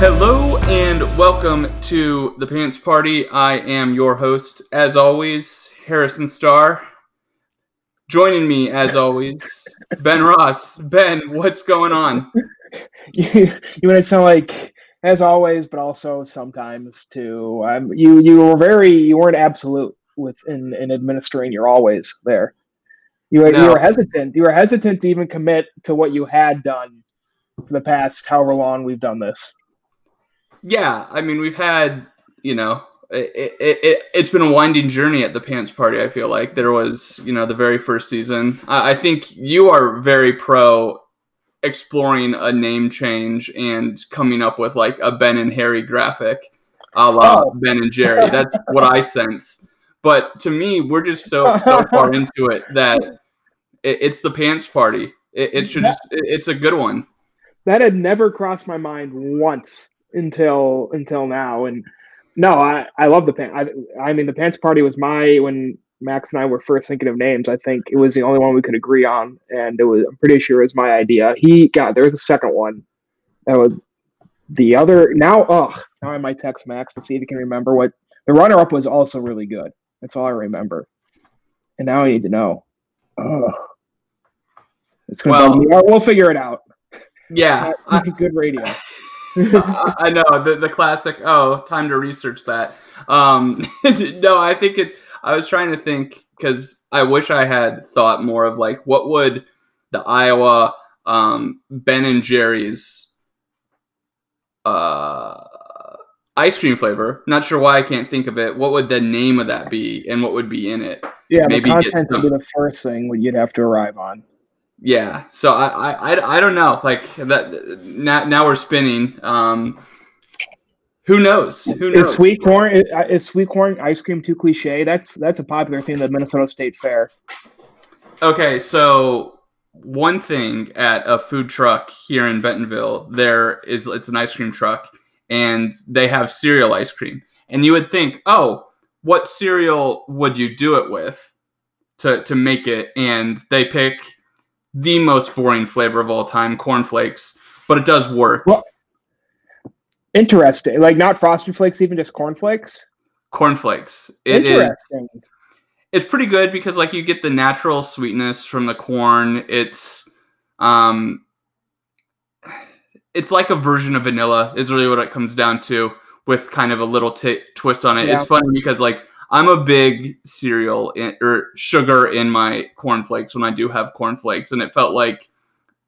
Hello and welcome to the Pants Party. I am your host, as always, Harrison Starr. Joining me, as always, Ben Ross. Ben, what's going on? you, you want to sound like as always, but also sometimes too. Um, you you were very you weren't absolute with in, in administering your always there. You were, No. you were hesitant. You were hesitant to even commit to what you had done for the past however long we've done this. Yeah, I mean, we've had, you know, it, it, it, it's been a winding journey at the Pants Party, I feel like. There was, you know, the very first season. I, I think you are very pro exploring a name change and coming up with like a Ben and Harry graphic a la Oh. Ben and Jerry. That's what I sense. But to me, we're just so so far into it that it, it's the Pants Party. It, it should just, it, it's a good one. That had never crossed my mind once until until now. And no, I I love the pants. I I mean the pants party was my when Max and I were first thinking of names. I think it was the only one we could agree on, and it was I'm pretty sure it was my idea. He got there was a second one. That was the other. Now, oh, now I might text Max to see if he can remember what the runner up was. Also really good. That's all I remember. And now I need to know. Oh, it's gonna Well- We'll figure it out. Yeah, I, good radio. I know the, the classic. Oh, time to research that. Um, no, I think it. I was trying to think because I wish I had thought more of like what would the Iowa um, Ben and Jerry's uh, ice cream flavor. Not sure why I can't think of it. What would the name of that be, and what would be in it? Yeah, Maybe the get content would be the first thing you'd have to arrive on. Yeah, so I, I, I, I don't know. Like that now, now we're spinning. Um, who knows? Who knows? Is sweet corn is, uh, is sweet corn ice cream too cliche? That's that's a popular thing at the Minnesota State Fair. Okay, so one thing at a food truck here in Bentonville, there is it's an ice cream truck, and they have cereal ice cream. And you would think, oh, what cereal would you do it with to to make it? And they pick the most boring flavor of all time, cornflakes, but it does work. Well- Interesting. Like not frosted flakes, even just cornflakes. cornflakes. It is. Interesting. it's pretty good because like you get the natural sweetness from the corn. It's um it's like a version of vanilla is really what it comes down to with kind of a little t- twist on it. Yeah. It's funny because like I'm a big cereal in, or sugar in my cornflakes when I do have cornflakes and it felt like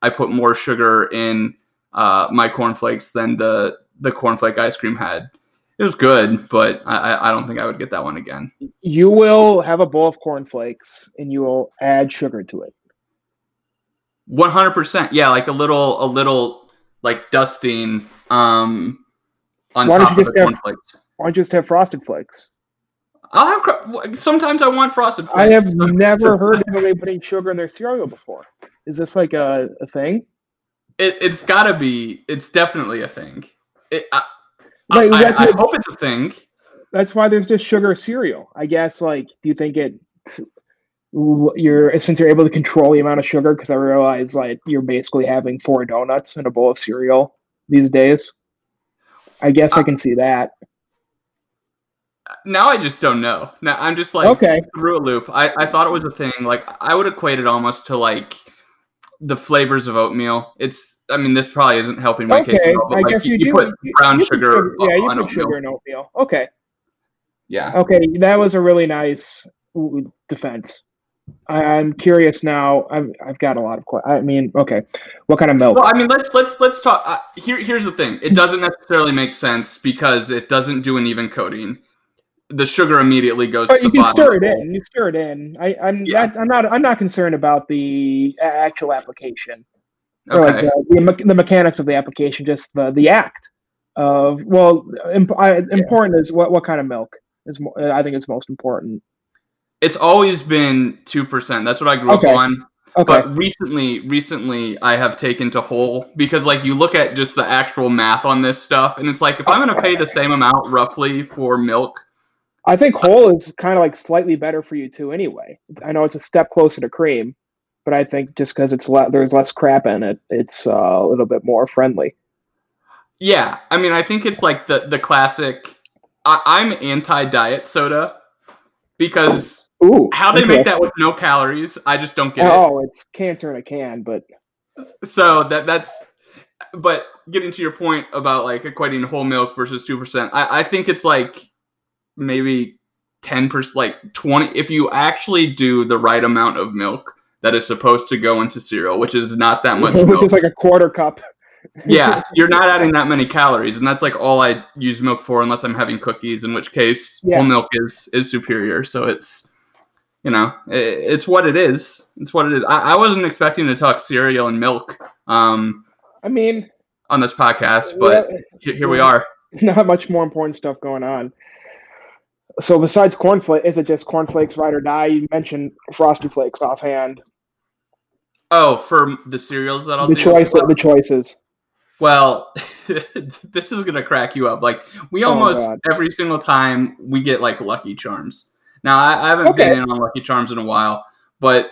I put more sugar in uh, my cornflakes than the the cornflake ice cream had. It was good, but I, I- don't think I would get that one again. You will have a bowl of cornflakes and you will add sugar to it. One hundred percent. Yeah, like a little, a little like dusting um on Why don't top you of just the have- cornflakes. Why don't you just have frosted flakes? I'll have. Sometimes I want frosted. Flakes. I have never heard of anybody putting sugar in their cereal before. Is this like a, a thing? It, it's got to be. It's definitely a thing. It, I, I, I, I hope it's a thing. That's why there's just sugar cereal. I guess. Like, do you think it? You're since you're able to control the amount of sugar because I realize like you're basically having four donuts in a bowl of cereal these days. I guess I can see that. Now I just don't know. Now I'm just like Okay. through a loop. I, I thought it was a thing. Like I would equate it almost to like the flavors of oatmeal. It's I mean this probably isn't helping my case Okay, at all, but I like guess you, you, put you- brown sugar, Yeah, you put oatmeal. sugar in oatmeal. Okay, Yeah. okay, that was a really nice defense. I, I'm curious now. I've I've got a lot of questions. I mean, okay, what kind of milk? Well, I mean, let's let's let's talk. Uh, here, here's the thing. It doesn't necessarily make sense because it doesn't do an even coating. The sugar immediately goes. But to you can bottom stir it in. You stir it in. I, I'm Yeah. I'm not I'm not concerned about the actual application or like Okay. the, the, the mechanics of the application. Just the the act of well, imp- I, important is what what kind of milk is. mo- uh, I think is most important. It's always been two percent. That's what I grew Okay. up on. Okay. But recently, recently, I have taken to whole because like you look at just the actual math on this stuff, and it's like if I'm going to pay the same amount roughly for milk, I think whole is kind of like slightly better for you too. Anyway, I know it's a step closer to cream, but I think just because it's le- there's less crap in it, it's uh, a little bit more friendly. yeah, I mean, I think it's like the the classic. I, I'm anti diet soda because Ooh, how they okay. make that with no calories, I just don't get it. Oh, it's cancer in a can, but So that that's. But getting to your point about like equating whole milk versus two percent, I, I think it's like maybe ten percent, like twenty. If you actually do the right amount of milk that is supposed to go into cereal, which is not that much milk, is like a quarter cup. yeah, you're not adding that many calories, and that's like all I use milk for, unless I'm having cookies, in which case Yeah. whole milk is is superior. So it's you know i it's what it is. It's what it is. I, I wasn't expecting to talk cereal and milk um, I mean, on this podcast, but well, here we are. not much more important stuff going on. So besides cornflakes, is it just cornflakes ride or die? You mentioned frosty flakes offhand. Oh, for the cereals that I'll the do. choice, Well, the choices. well, this is gonna crack you up. Like we Oh, almost God. every single time we get like Lucky Charms. Now I, I haven't Okay. been in on Lucky Charms in a while, but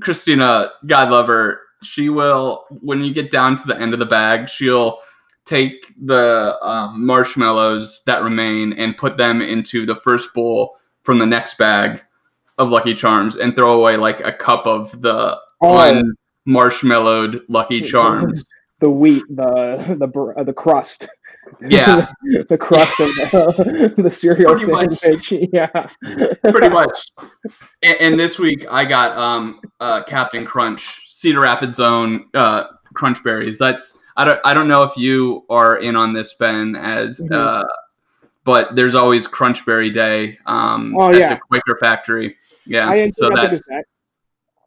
Christina, God love her, she will when you get down to the end of the bag, she'll take the um, marshmallows that remain and put them into the first bowl from the next bag of Lucky Charms and throw away like a cup of the Oh. unmarshmallowed Lucky Charms. The wheat, the the uh, the crust, Yeah, the crust of the, the cereal Pretty much. sandwich. Yeah, pretty much. And, and this week I got um uh, Captain Crunch, Cedar Rapids own uh, Crunch Berries. That's I don't I don't know if you are in on this Ben as Mhm. uh, but there's always Crunchberry Day um Oh, at yeah. the Quaker Factory. Yeah, I interned so at the that's Gazette.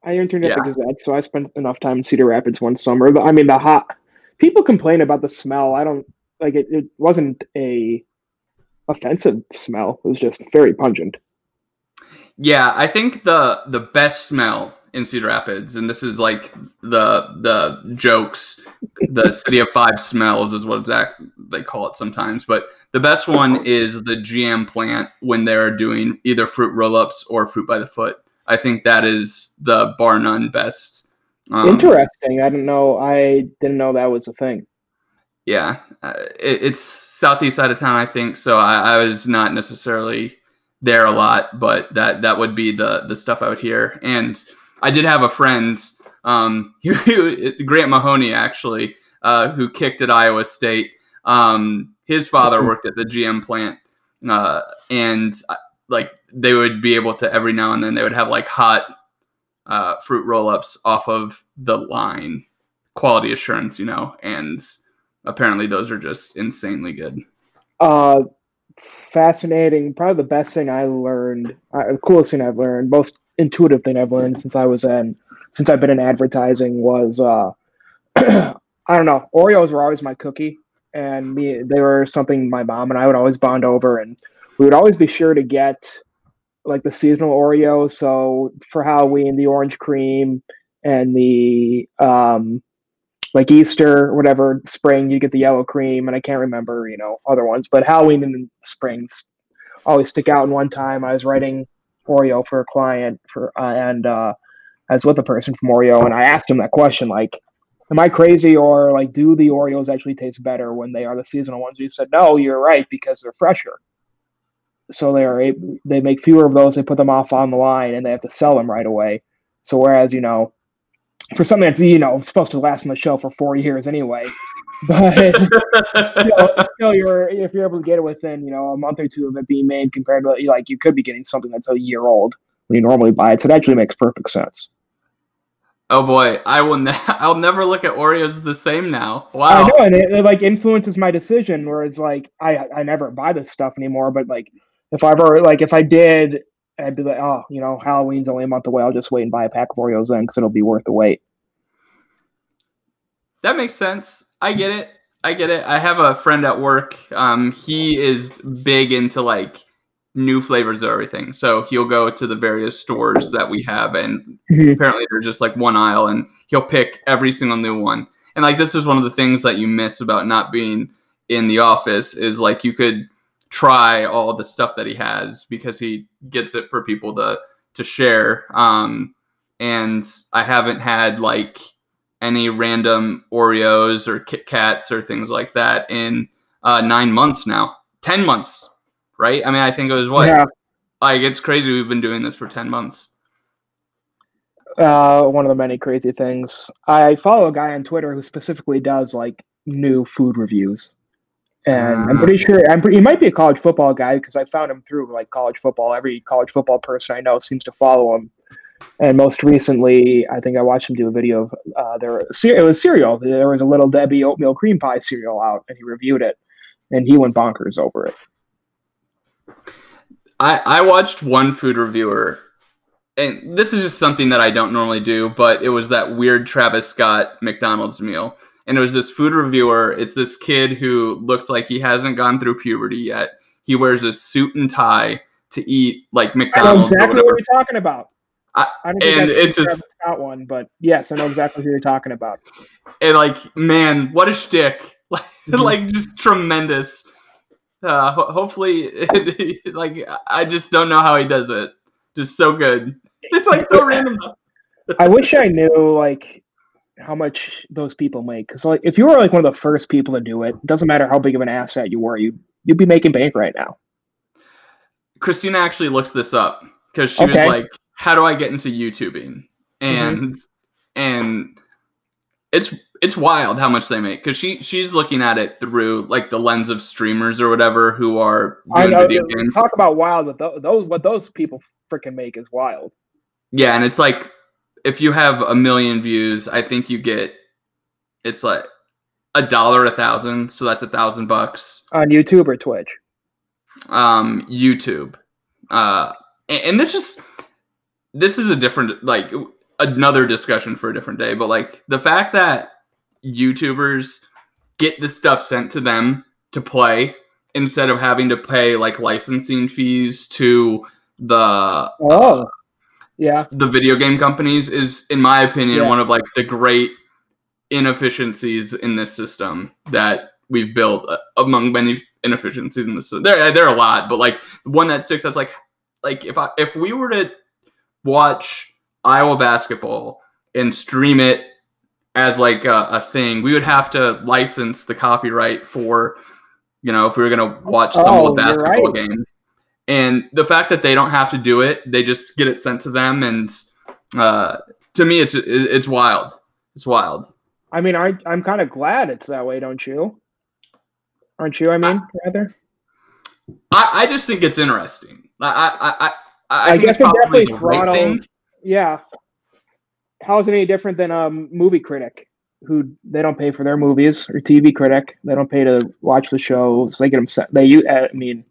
I interned at the Gazette, so I spent enough time in Cedar Rapids one summer. I mean, the hot people complain about the smell. I don't like it. It wasn't a offensive smell. It was just very pungent. Yeah, I think the the best smell in Cedar Rapids, and this is like the the jokes, the city of five smells is what exact they call it sometimes. But the best one is the GM plant when they're doing either fruit roll ups or fruit by the foot. I think that is the bar none best. Um, Interesting. I didn't know. I didn't know that was a thing. Yeah, uh, it, it's southeast side of town, I think. So I, I was not necessarily there a lot, but that that would be the the stuff out here. And I did have a friend, um, who, Grant Mahoney, actually, uh, who kicked at Iowa State. Um, his father worked at the GM plant, uh, and uh, like they would be able to every now and then they would have like hot uh, fruit roll ups off of the line, quality assurance, you know, and apparently those are just insanely good. Uh, fascinating. Probably the best thing I learned, uh, the coolest thing I've learned, most intuitive thing I've learned since I was in, since I've been in advertising was, uh, I don't know, Oreos were always my cookie, and me, they were something my mom and I would always bond over, and we would always be sure to get like the seasonal Oreos. So for Halloween, the orange cream and the um, like Easter, whatever, spring, you get the yellow cream, and I can't remember, you know, other ones, but Halloween and spring always stick out. And one time I was writing Oreo for a client for, uh, and uh, I was with a person from Oreo, and I asked him that question, like, am I crazy, or like, do the Oreos actually taste better when they are the seasonal ones? He said, no, you're right, because they're fresher. So they are they make fewer of those, they put them off on the line, and they have to sell them right away. So whereas you know for something that's you know supposed to last on the shelf for four years anyway. But still, still, you're if you're able to get it within you know a month or two of it being made, compared to like you could be getting something that's a year old when you normally buy it. So it actually makes perfect sense. Oh boy, I will. Ne- I'll never look at Oreos the same now. Wow. I know, and it, it, like influences my decision. Whereas like I I never buy this stuff anymore. But like if I ever like if I did, I'd be like, oh, you know, Halloween's only a month away. I'll just wait and buy a pack of Oreos then because it'll be worth the wait. That makes sense. I get it. I get it. I have a friend at work. Um, he is big into like new flavors of everything. So he'll go to the various stores that we have, and mm-hmm. apparently they're just like one aisle, and he'll pick every single new one. And like this is one of the things that you miss about not being in the office is like you could try all the stuff that he has because he gets it for people to to share. Um, and I haven't had like any random Oreos or Kit Kats or things like that in uh, nine months now, ten months right? I mean, I think it was what? Yeah. Like it's crazy. We've been doing this for ten months. Uh, one of the many crazy things. I follow a guy on Twitter who specifically does like new food reviews, and I'm pretty sure I'm pretty, he might be a college football guy because I found him through like college football. Every college football person I know seems to follow him. And most recently, I think I watched him do a video of uh, there. It was cereal. There was a little Debbie oatmeal cream pie cereal out, and he reviewed it, and he went bonkers over it. I I watched one food reviewer, and this is just something that I don't normally do, but it was that weird Travis Scott McDonald's meal, and it was this food reviewer. It's this kid who looks like he hasn't gone through puberty yet. He wears a suit and tie to eat like McDonald's. I know exactly what you're talking about. I, I don't think and it's just Scott one, but yes, I know exactly who you're talking about. And like, man, what a shtick! Like, mm-hmm. like just tremendous. Uh, ho- hopefully, like I just don't know how he does it. Just so good. It's like so random. I wish I knew like how much those people make. Because like if you were like one of the first people to do it, it doesn't matter how big of an asset you were, you you'd be making bank right now. Christina actually looked this up because she okay. was like, "How do I get into YouTubing?" And mm-hmm. and it's it's wild how much they make because she she's looking at it through like the lens of streamers or whatever who are doing know, video games. Talk about wild, but those what those people freaking make is wild. Yeah, and it's like if you have a million views, I think you get it's like a dollar a thousand, so that's a thousand bucks on YouTube or Twitch. Um, YouTube, uh, and, and this is this is a different like another discussion for a different day. But like the fact that YouTubers get the stuff sent to them to play instead of having to pay like licensing fees to the oh uh, yeah the video game companies is in my opinion yeah. one of like the great inefficiencies in this system that we've built uh, among many inefficiencies in this there there are a lot but like the one that sticks out like like if i if we were to watch iowa basketball and stream it as like a, a, thing, we would have to license the copyright for, you know, if we were going to watch some oh, basketball right. game. And the fact that they don't have to do it, they just get it sent to them, and uh, to me, it's it's wild. It's wild. I mean, I I'm kind of glad it's that way, don't you? Aren't you? I mean, I, rather. I, I just think it's interesting. I I I, I, I guess it definitely throttles. Yeah, how is it any different than a movie critic who they don't pay for their movies or TV critic? They don't pay to watch the shows. They get them sent. They, you I mean,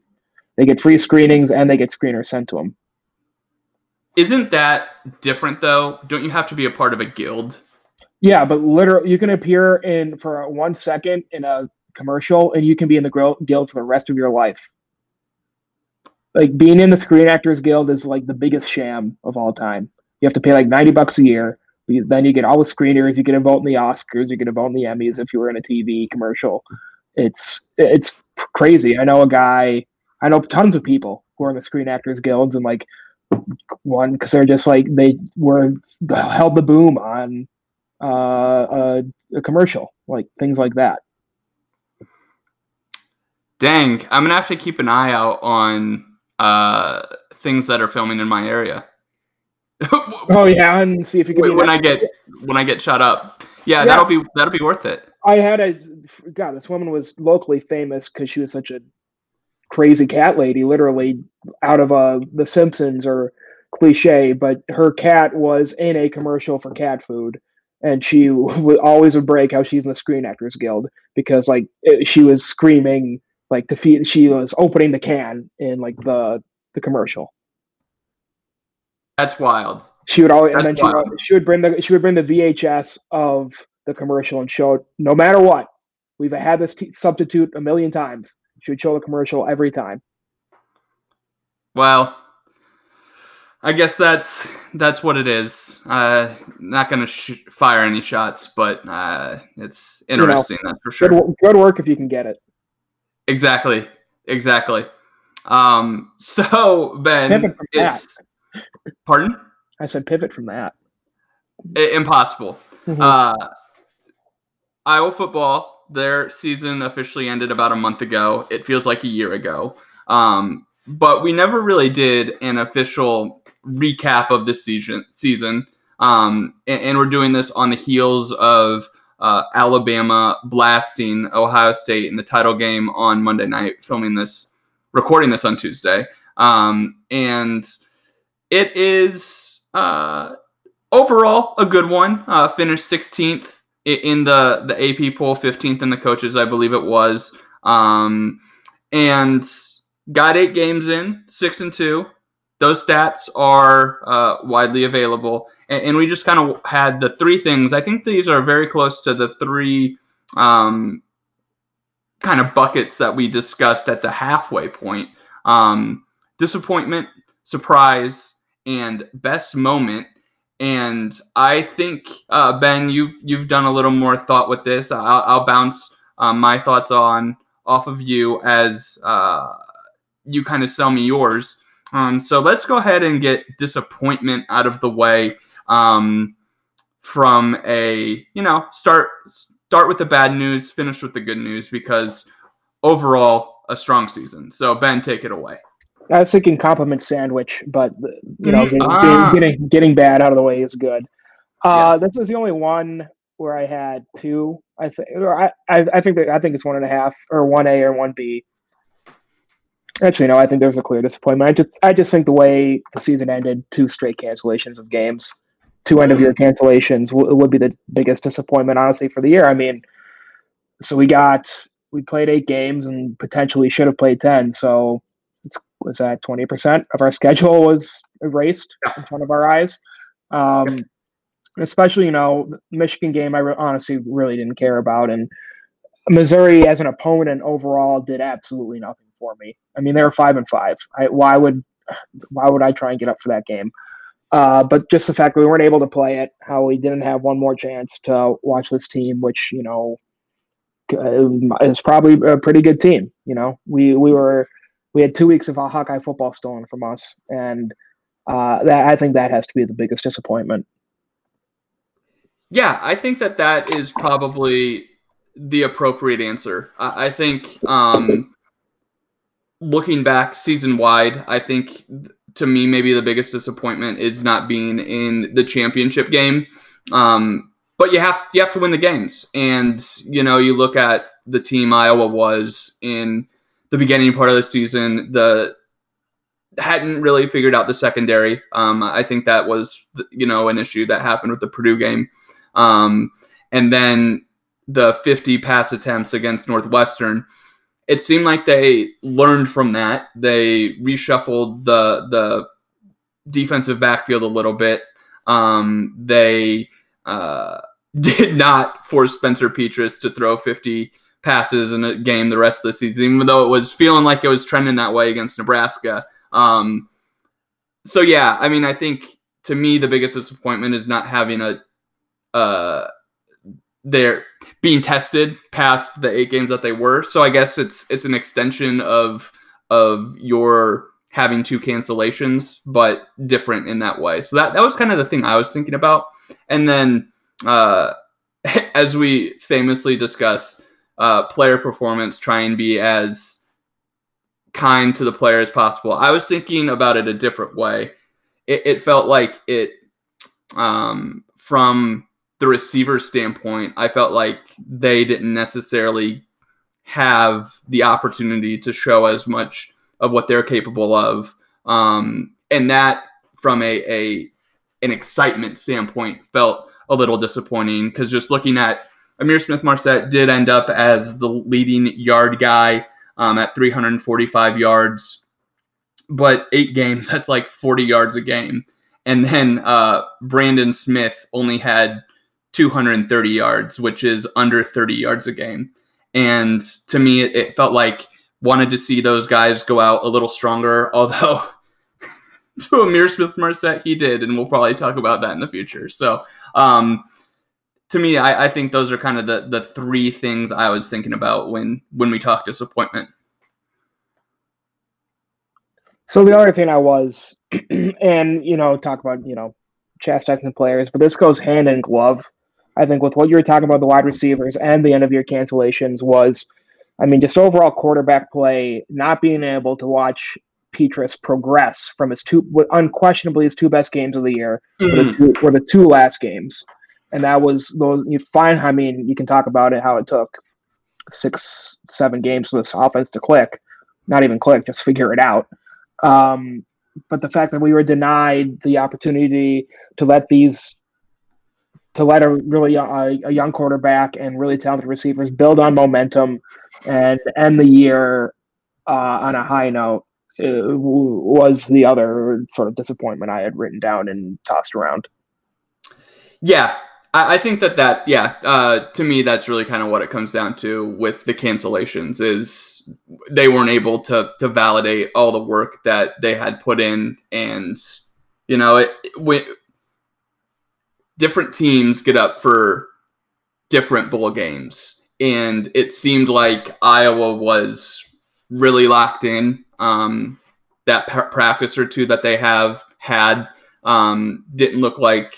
they get free screenings and they get screeners sent to them. Isn't that different though? Don't you have to be a part of a guild? Yeah, but literally, you can appear in for one second in a commercial, and you can be in the guild for the rest of your life. Like being in the Screen Actors Guild is like the biggest sham of all time. You have to pay like ninety bucks a year. Then you get all the screeners. You get a vote in the Oscars. You get a vote in the Emmys if you were in a TV commercial. It's it's crazy. I know a guy. I know tons of people who are in the Screen Actors Guilds and like one because they're just like they were held the boom on uh, a, a commercial, like things like that. Dang, I'm gonna have to keep an eye out on uh, things that are filming in my area. oh yeah, and see if you can. when I get when I get shot up. Yeah, Yeah. that'll be that'll be worth it. I had a God. This woman was locally famous because she was such a crazy cat lady, literally out of uh, The Simpsons or cliche. But her cat was in a commercial for cat food, and she would always would break how she's in the Screen Actors Guild because like it, she was screaming like to feed. She was opening the can in like the the commercial. That's wild. She would always, and then That's she would, she would bring the she would bring the VHS of the commercial and show it. No matter what, we've had this t- substitute a million times. Show the commercial every time. Well, I guess that's that's what it is. Uh, not gonna sh- fire any shots, but uh, it's know, interesting. that's for sure. Good, good work if you can get it. Exactly. Exactly. Um, so Ben, Pivot from that. pardon? I said pivot from that. I- impossible. Mhm. Uh, Iowa football, their season officially ended about a month ago. It feels like a year ago. Um, but we never really did an official recap of the season. Season, um, and, and we're doing this on the heels of uh, Alabama blasting Ohio State in the title game on Monday night. Filming this, recording this on Tuesday, um, and it is uh, overall a good one. Uh, finished 16th i- in the the AP poll, 15th in the coaches, I believe it was, um, and got eight games in, six and two. Those stats are uh, widely available, and, and we just kind of had the three things. I think these are very close to the three um, kind of buckets that we discussed at the halfway point: um, disappointment, surprise, and best moment. And I think uh, Ben, you've you've done a little more thought with this. I'll, I'll bounce um, my thoughts on off of you as uh, you kind of sell me yours. Um, so let's go ahead and get disappointment out of the way um, from a you know start start with the bad news, finish with the good news because overall a strong season. So Ben, take it away. I was thinking compliment sandwich, but you know, Mhm. getting, Ah. getting, getting getting bad out of the way is good. Uh, This is the only one where I had two. I think, or I, I, I think that I think it's one and a half, or one A or one B. Actually, no, I think there's a clear disappointment. I just, I just think the way the season ended, two straight cancellations of games, two end of year cancellations w- would be the biggest disappointment, honestly, for the year. I mean, so we got we played eight games and potentially should have played ten. So was that twenty percent of our schedule was erased in front of our eyes. Um, Especially, you know, Michigan game, I re- honestly really didn't care about, and Missouri as an opponent overall did absolutely nothing for me. I mean, they were five and five. I, why would why would I try and get up for that game? Uh, but just the fact that we weren't able to play it, how we didn't have one more chance to watch this team, which you know uh, is probably a pretty good team. You know, we we were we had two weeks of Hawkeye football stolen from us, and uh, that I think that has to be the biggest disappointment. Yeah, I think that that is probably the appropriate answer. I, I think um, looking back season wide, I think to me maybe the biggest disappointment is not being in the championship game. Um, but you have you have to win the games, and you know you look at the team Iowa was in the beginning part of the season. The hadn't really figured out the secondary. Um, I think that was you know an issue that happened with the Purdue game. Um, and then the 50 pass attempts against Northwestern, it seemed like they learned from that. They reshuffled the the defensive backfield a little bit. Um, they uh, did not force Spencer Petras to throw 50 passes in a game the rest of the season, even though it was feeling like it was trending that way against Nebraska. Um, so yeah, I mean, I think to me the biggest disappointment is not having a uh, they're being tested past the eight games that they were. So I guess it's it's an extension of of your having two cancellations, but different in that way. So that that was kind of the thing I was thinking about. And then uh, as we famously discuss, uh, player performance, try and be as kind to the player as possible. I was thinking about it a different way. it, it felt like it um, from the receiver standpoint, I felt like they didn't necessarily have the opportunity to show as much of what they're capable of. Um, and that, from a, a an excitement standpoint, felt a little disappointing because just looking at Ihmir Smith-Marsette did end up as the leading yard guy um, at 345 yards, but eight games, that's like 40 yards a game. And then uh, Brandon Smith only had 230 yards, which is under 30 yards a game. And to me, it, it felt like wanted to see those guys go out a little stronger. Although to Ihmir Smith-Marsette, he did, and we'll probably talk about that in the future. So, um, to me, I, I, think those are kind of the the three things I was thinking about when when we talk disappointment. So the other thing I was, and you know, talk about you know, chastising the players, but this goes hand in glove. I think with what you were talking about the wide receivers and the end of year cancellations was, I mean, just overall quarterback play, not being able to watch Petras progress from his two, unquestionably his two best games of the year, mm. were, the mm. two, were the two last games, and that was those. You find, I mean, you can talk about it how it took six, seven games for this offense to click, not even click, just figure it out. Um, but the fact that we were denied the opportunity to let these to let a really uh, a young quarterback and really talented receivers build on momentum and end the year uh, on a high note was the other sort of disappointment I had written down and tossed around. Yeah, I, I think that that yeah, uh, to me that's really kind of what it comes down to with the cancellations is they weren't able to to validate all the work that they had put in, and you know it. When, different teams get up for different bowl games, and it seemed like Iowa was really locked in. Um, that practice or two that they have had um, didn't look like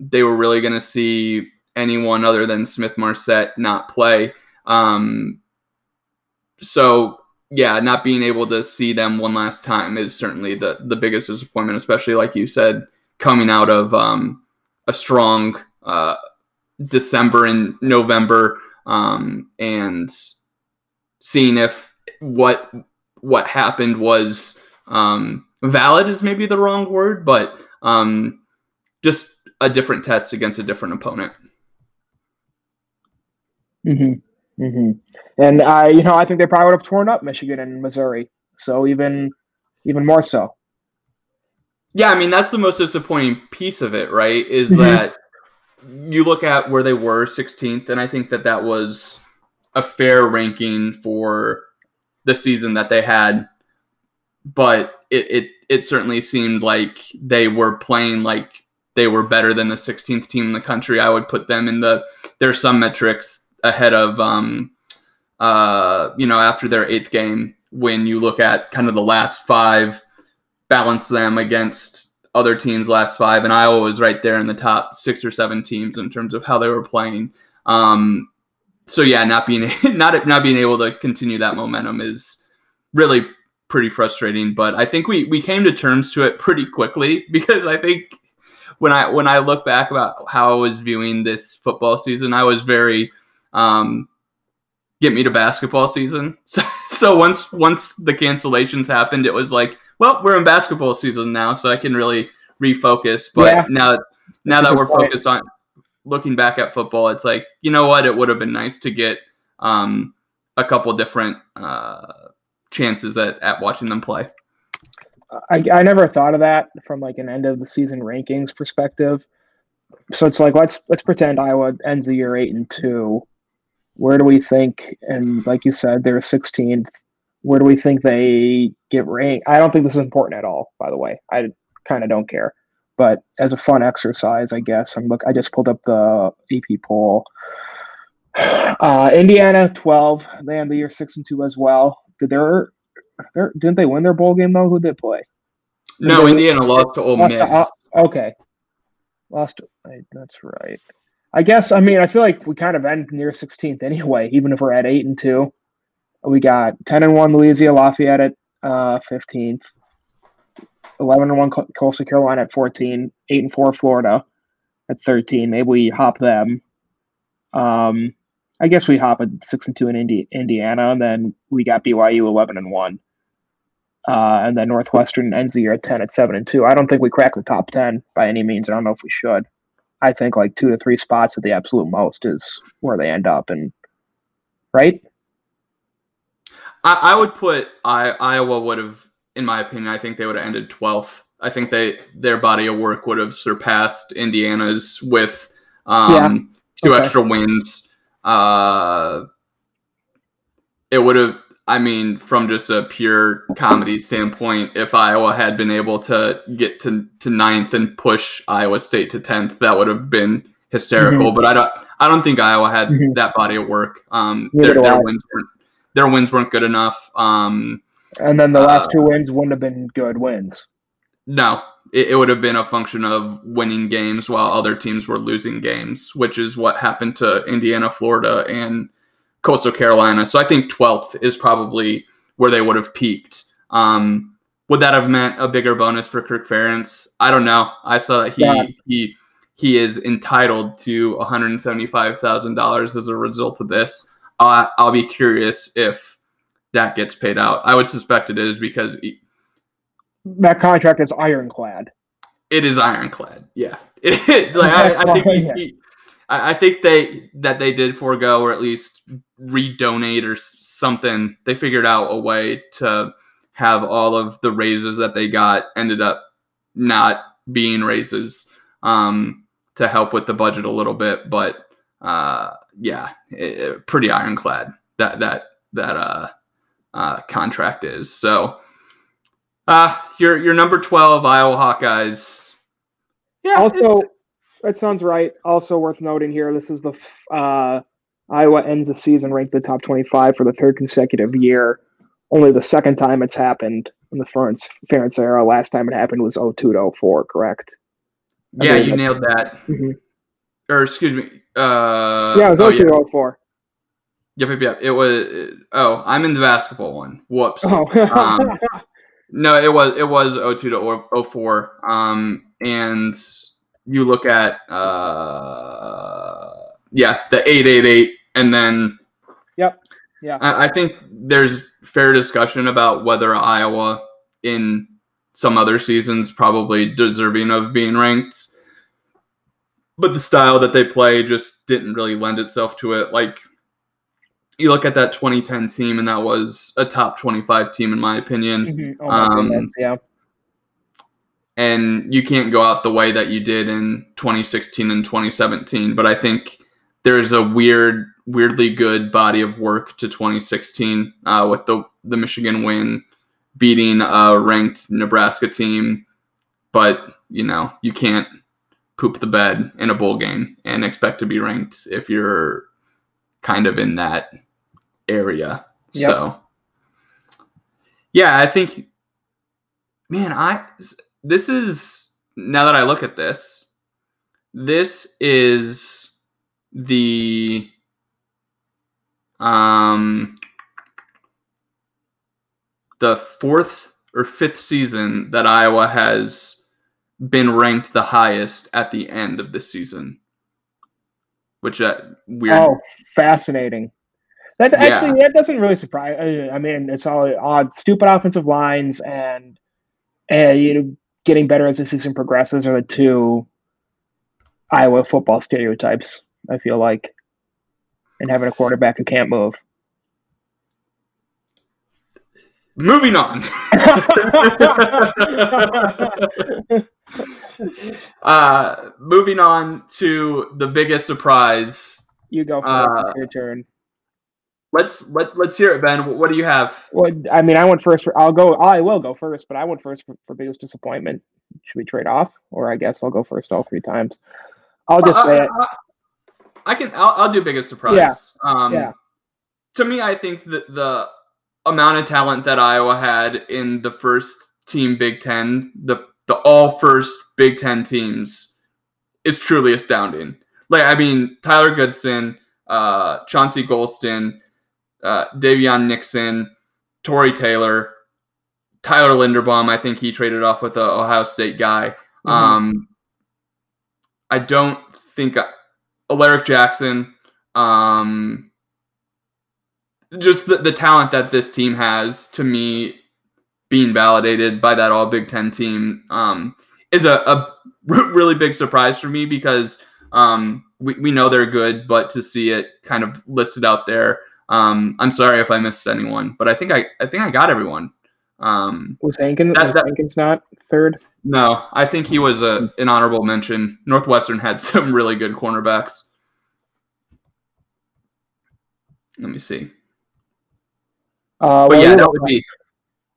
they were really going to see anyone other than Smith-Marsette not play. Um, so yeah, not being able to see them one last time is certainly the the biggest disappointment, especially like you said, coming out of um, a strong uh, December and November, um, and seeing if what what happened was um, valid is maybe the wrong word, but um, just a different test against a different opponent. Mm-hmm. Mm-hmm. And I, you know, I think they probably would have torn up Michigan and Missouri. So even, even more so. Yeah, I mean that's the most disappointing piece of it, right? Is mm-hmm. that you look at where they were 16th, and I think that that was a fair ranking for the season that they had. But it, it it certainly seemed like they were playing like they were better than the 16th team in the country. I would put them in the there's some metrics ahead of um uh you know after their eighth game when you look at kind of the last five balance them against other teams last five and Iowa was right there in the top six or seven teams in terms of how they were playing. Um so yeah, not being not not being able to continue that momentum is really pretty frustrating. But I think we we came to terms to it pretty quickly because I think when I when I look back about how I was viewing this football season, I was very um, get me to basketball season. So, so once once the cancellations happened, it was like, well, we're in basketball season now, so I can really refocus. But yeah. now now that we're point. focused on looking back at football, it's like you know what, it would have been nice to get um, a couple different uh, chances at at watching them play. I, I never thought of that from like an end of the season rankings perspective. So it's like let's let's pretend Iowa ends the year eight and two. Where do we think? And like you said, they're 16th. Where do we think they get ranked? I don't think this is important at all. By the way, I kind of don't care. But as a fun exercise, I guess I'm look. I just pulled up the AP poll. Uh, Indiana 12. They end the year six and two as well. Did their didn't they win their bowl game though? Who did they play? No, they, Indiana lost to Ole lost Miss. To, okay, lost. That's right. I guess. I mean, I feel like we kind of end near 16th anyway, even if we're at eight and two. We got 10 and one Louisiana Lafayette at uh, 15th. eleven and one Coastal Carolina at 14, eight and four Florida at thirteen. Maybe we hop them. Um, I guess we hop at six and two in Indi- Indiana, and then we got BYU eleven and one. Uh, and then Northwestern ends the year at ten at seven and two. I don't think we crack the top ten by any means. I don't know if we should. I think like two to three spots at the absolute most is where they end up, and right. I, I would put I, Iowa would have, in my opinion, I think they would have ended twelfth. I think they their body of work would have surpassed Indiana's with um, yeah. two okay. extra wins. Uh, it would have. I mean, from just a pure comedy standpoint, if Iowa had been able to get to, to ninth and push Iowa State to tenth, that would have been hysterical. Mm-hmm. But I don't. I don't think Iowa had mm-hmm. that body of work. Um, their, their wins weren't their wins weren't good enough. Um, and then the last uh, two wins wouldn't have been good wins. No, it, it, would have been a function of winning games while other teams were losing games, which is what happened to Indiana, Florida, and Coastal Carolina. So I think 12th is probably where they would have peaked. Um, would that have meant a bigger bonus for Kirk Ferentz? I don't know. I saw that he yeah. he he is entitled to $175,000 as a result of this. I'll, I'll be curious if that gets paid out. I would suspect it is because he, that contract is ironclad. It is ironclad. Yeah. like, I, I, think he, he, I think they that they did forego or at least redonate or something. They figured out a way to have all of the raises that they got ended up not being raises um, to help with the budget a little bit, but uh, yeah, it, pretty ironclad that that that uh, uh, contract is. So, uh, your your number twelve Iowa Hawkeyes. Yeah. Also, that sounds right. Also worth noting here, this is the uh, Iowa ends the season ranked the top twenty-five for the third consecutive year. Only the second time it's happened in the Ferentz, Ferentz era. Last time it happened was 02 to 04, correct? yeah, you nailed that. Mm-hmm. Or excuse me, uh, yeah, it was oh, 02 yeah. 04. Yep, yep, yep. It was. Oh, I'm in the basketball one. Whoops. Oh. um, no, it was it was 02 to 04. Um, and you look at uh, yeah, the 888, and then yep, yeah. I, I think there's fair discussion about whether Iowa in some other seasons probably deserving of being ranked but the style that they play just didn't really lend itself to it. Like you look at that 2010 team, and that was a top 25 team in my opinion. Mm-hmm. Oh my um, yeah. And you can't go out the way that you did in 2016 and 2017, but I think there's a weird, weirdly good body of work to 2016 uh, with the the Michigan win, beating a ranked Nebraska team. But you know you can't poop the bed in a bowl game and expect to be ranked if you're kind of in that area. Yep. So yeah, I think man, I this is now that I look at this, this is the um the fourth or fifth season that Iowa has been ranked the highest at the end of the season. Which uh, weird. Oh, fascinating. That yeah. actually that doesn't really surprise. I mean, it's all odd, stupid offensive lines and uh, you know getting better as the season progresses are the two Iowa football stereotypes. I feel like, and having a quarterback who can't move. Moving on. uh, moving on to the biggest surprise. You go first. uh, it. your turn. Let's let let's hear it, Ben. What do you have? Well, I mean, I went first. For, I'll go. I will go first, but I went first for, for biggest disappointment. Should we trade off, or I guess I'll go first all three times. I'll just say I, I, I can. I'll, I'll, do biggest surprise. Yeah. Um, yeah. To me, I think that the amount of talent that Iowa had in the first team Big Ten, the the all first Big Ten teams, is truly astounding. Like I mean, Tyler Goodson, uh, Chauncey Golston, uh, Daviyon Nixon, Tory Taylor, Tyler Linderbaum, I think he traded off with a Ohio State guy. Mm-hmm. Um, I don't think uh, Alaric Jackson. Um, just the, the talent that this team has to me being validated by that all Big Ten team um, is a, a really big surprise for me because um, we, we know they're good, but to see it kind of listed out there, um, I'm sorry if I missed anyone, but I think I, I think I got everyone. Um, Was Hankins, That- was that- Hankins not third? no, I think he was a, an honorable mention. Northwestern had some really good cornerbacks. Let me see. Uh, But well, yeah, that would be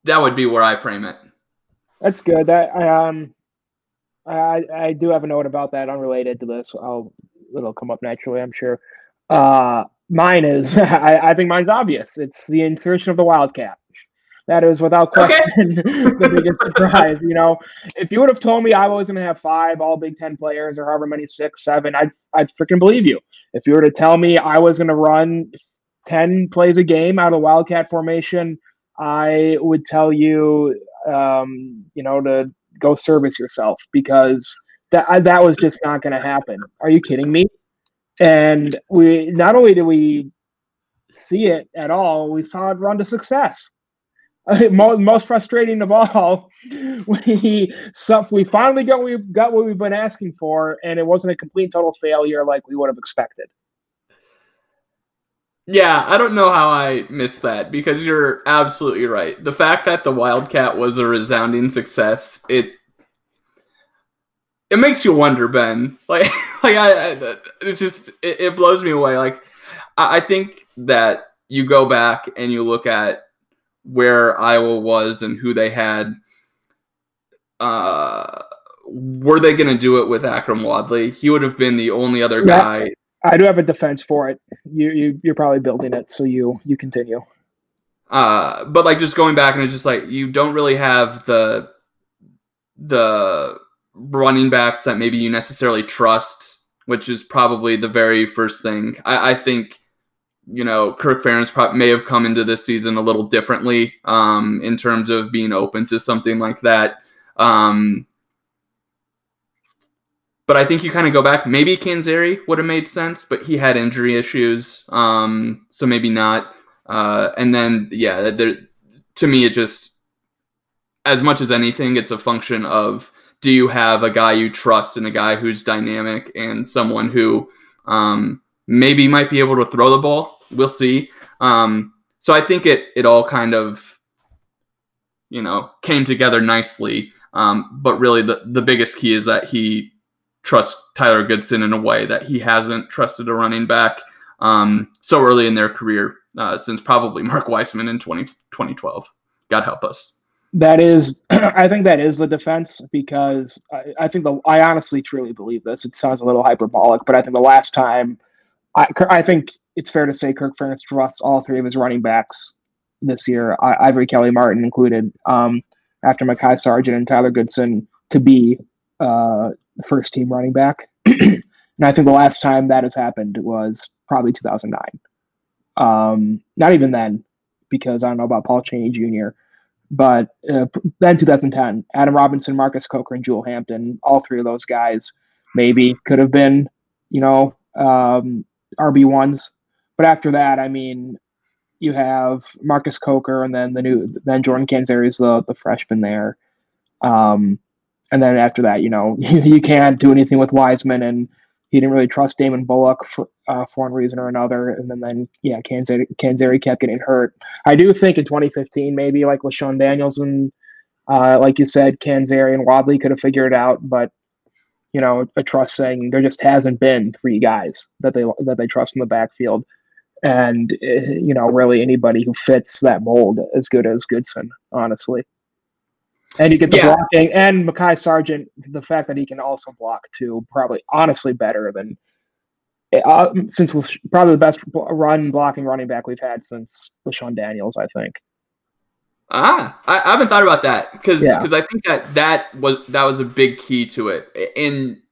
that would be where I frame it. That's good. That I um, I I do have a note about that unrelated to this. I'll it'll come up naturally, I'm sure. Uh, mine is I, I think mine's obvious. It's the insertion of the Wildcat. That is without Okay. question the biggest surprise. You know, if you would have told me I was going to have five All Big Ten players or however many six, seven, I'd I'd freaking believe you. If you were to tell me I was going to run ten plays a game out of Wildcat formation, I would tell you, um, you know, to go service yourself because that I- that was just not going to happen. Are you kidding me? And we not only did we see it at all, we saw it run to success. Mo- Most frustrating of all, we we finally got we got what we've been asking for, and it wasn't a complete total failure like we would have expected. Yeah, I don't know how I missed that because you're absolutely right. The fact that the Wildcat was a resounding success, it it makes you wonder, Ben. Like, like I, I it's just it, it blows me away. Like, I, I think that you go back and you look at where Iowa was and who they had. Uh, were they going to do it with Akrum Wadley? He would have been the only other Yeah. guy I do have a defense for it. You you you're probably building it, so you you continue. Uh, but like just going back and it's just like you don't really have the the running backs that maybe you necessarily trust, which is probably the very first thing. I, I think you know Kirk Ferentz may have come into this season a little differently um, in terms of being open to something like that. Um, but I think you kind of go back. Maybe Canzeri would have made sense, but he had injury issues, um, so maybe not. Uh, and then, yeah, there, to me, it just, as much as anything, it's a function of do you have a guy you trust and a guy who's dynamic and someone who um, maybe might be able to throw the ball. We'll see. Um, so I think it it all kind of, you know, came together nicely. Um, but really, the the biggest key is that he trusts Tyler Goodson in a way that he hasn't trusted a running back um, so early in their career uh, since probably Mark Weisman in 20, 2012. God help us. That is, I think that is the defense because I, I think the I honestly truly believe this. It sounds a little hyperbolic, but I think the last time, I I think it's fair to say Kirk Ferentz trusts all three of his running backs this year, I, Ivory Kelly Martin included, um, after Mekhi Sargent and Tyler Goodson to be uh, first team running back. and I think the last time that has happened was probably 2009. Um, not even then, because I don't know about Paul Cheney Jr. But uh, then 2010, Adam Robinson, Marcus Coker, and Jewel Hampton, all three of those guys maybe could have been, you know, um, RB ones. But after that, I mean, you have Marcus Coker, and then the new, then Jordan Canzeri is the the freshman there. Um, and then after that, you know, you can't do anything with Weisman, and he didn't really trust Damon Bullock for uh, for one reason or another. And then, then yeah, Canzeri, Canzeri kept getting hurt. I do think in 2015, maybe like LeShun Daniels and, uh, like you said, Canzeri and Wadley could have figured it out, but you know, a trust saying there just hasn't been three guys that they that they trust in the backfield, and uh, you know, really anybody who fits that mold as good as Goodson, honestly. And you get the Yeah. blocking and Mekhi Sargent, the fact that he can also block too, probably honestly better than uh, since probably the best run blocking running back we've had since LeShun Daniels, I think. Ah, I, I haven't thought about that because Yeah. I think that that was that was a big key to it, in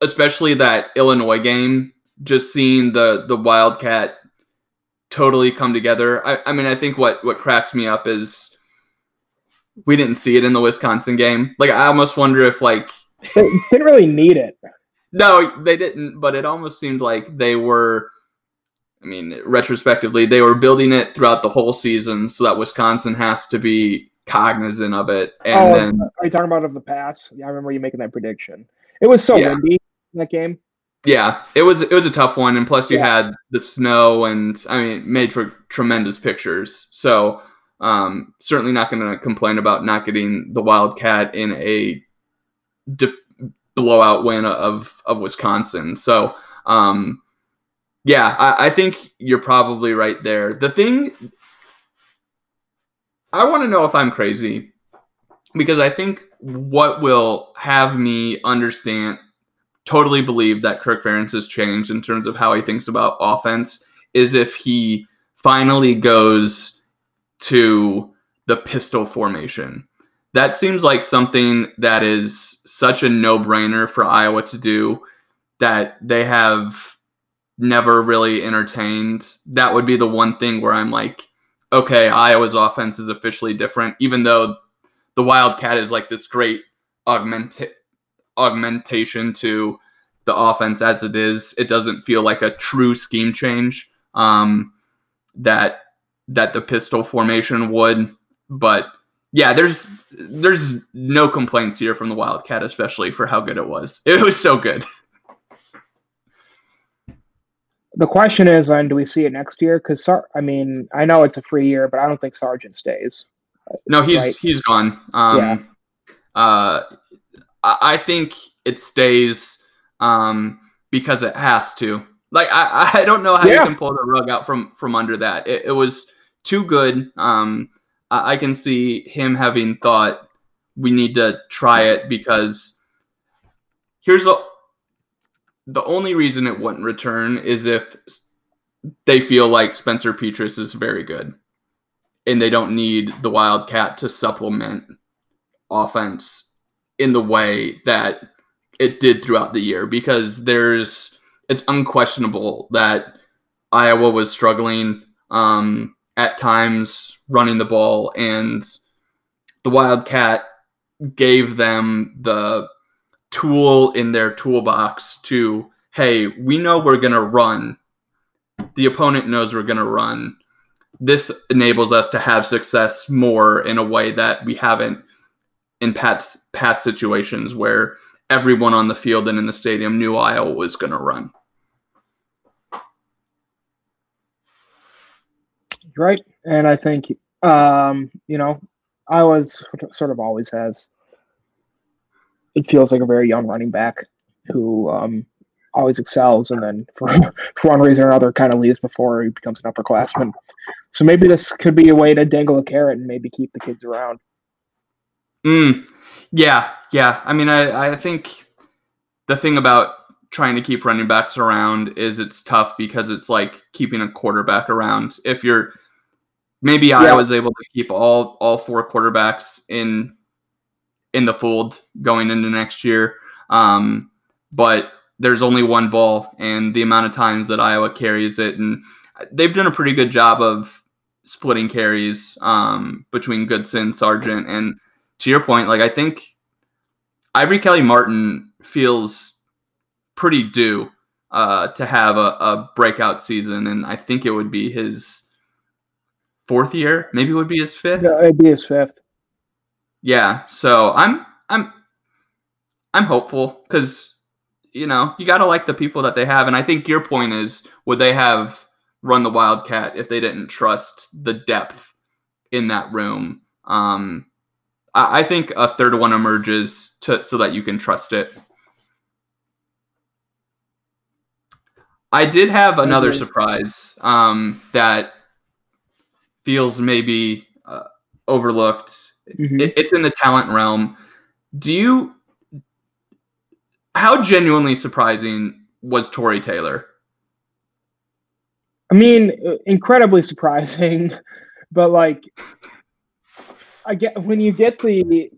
especially that Illinois game. Just seeing the the Wildcat totally come together. I, I mean, I think what what cracks me up is we didn't see it in the Wisconsin game. Like I almost wonder if like they didn't really need it. No, they didn't, but it almost seemed like they were I mean, retrospectively, they were building it throughout the whole season so that Wisconsin has to be cognizant of it. And oh, then are you talking about of the pass? Yeah, I remember you making that prediction. It was so Yeah. windy in that game. Yeah, it was it was a tough one, and plus you Yeah. had the snow, and I mean, made for tremendous pictures. So um, certainly not going to complain about not getting the Wildcat in a de- blowout win of of Wisconsin. So um, yeah, I, I think you're probably right there. The thing I want to know if I'm crazy because I think what will have me understand totally believe that Kirk Ferentz has changed in terms of how he thinks about offense is if he finally goes to the pistol formation. That seems like something that is such a no-brainer for Iowa to do that they have never really entertained. That would be the one thing where I'm like, okay, Iowa's offense is officially different, even though the Wildcat is like this great augment augmentation to the offense as it is. It doesn't feel like a true scheme change um, that that the pistol formation would. But yeah, there's there's no complaints here from the Wildcat, especially for how good it was. It was so good. The question is, then, do we see it next year? Because I mean, I know it's a free year, but I don't think Sargent stays. No, he's Right. he's gone. Um, Yeah. uh, I, I think it stays um, because it has to. Like I, I don't know how Yeah. you can pull the rug out from from under that. It, it was too good. Um, I, I can see him having thought we need to try it because here's a, the only reason it wouldn't return is if they feel like Spencer Petras is very good and they don't need the Wildcat to supplement offense in the way that it did throughout the year because there's it's unquestionable that Iowa was struggling um, at times running the ball and the Wildcat gave them the tool in their toolbox to hey we know we're going to run the opponent knows we're going to run this enables us to have success more in a way that we haven't in past past situations where everyone on the field and in the stadium knew Iowa was going to run. right? And I think, um, you know, I was sort of always has. It feels like a very young running back who um, always excels, and then for, for one reason or another, kind of leaves before he becomes an upperclassman. So maybe this could be a way to dangle a carrot and maybe keep the kids around. Mm, yeah, yeah. I mean, I, I think the thing about trying to keep running backs around is it's tough because it's like keeping a quarterback around. If you're maybe Yeah. was able to keep all all four quarterbacks in in the fold going into next year, um, but there's only one ball, and the amount of times that Iowa carries it, and they've done a pretty good job of splitting carries um, between Goodson, Sargent, and to your point, like I think Ivory Kelly Martin feels pretty due uh, to have a, a breakout season, and I think it would be his fourth year, maybe it would be his fifth. Yeah, it'd be his fifth. Yeah, so I'm I'm I'm hopeful because you know you got to like the people that they have, and I think your point is would they have run the Wildcat if they didn't trust the depth in that room? Um, I, I think a third one emerges to so that you can trust it. I did have another agree. surprise um, that feels maybe uh, overlooked Mhm. it, it's in the talent realm. Do you? How genuinely surprising was Tory Taylor? I mean, uh, incredibly surprising, but like, I get when you get the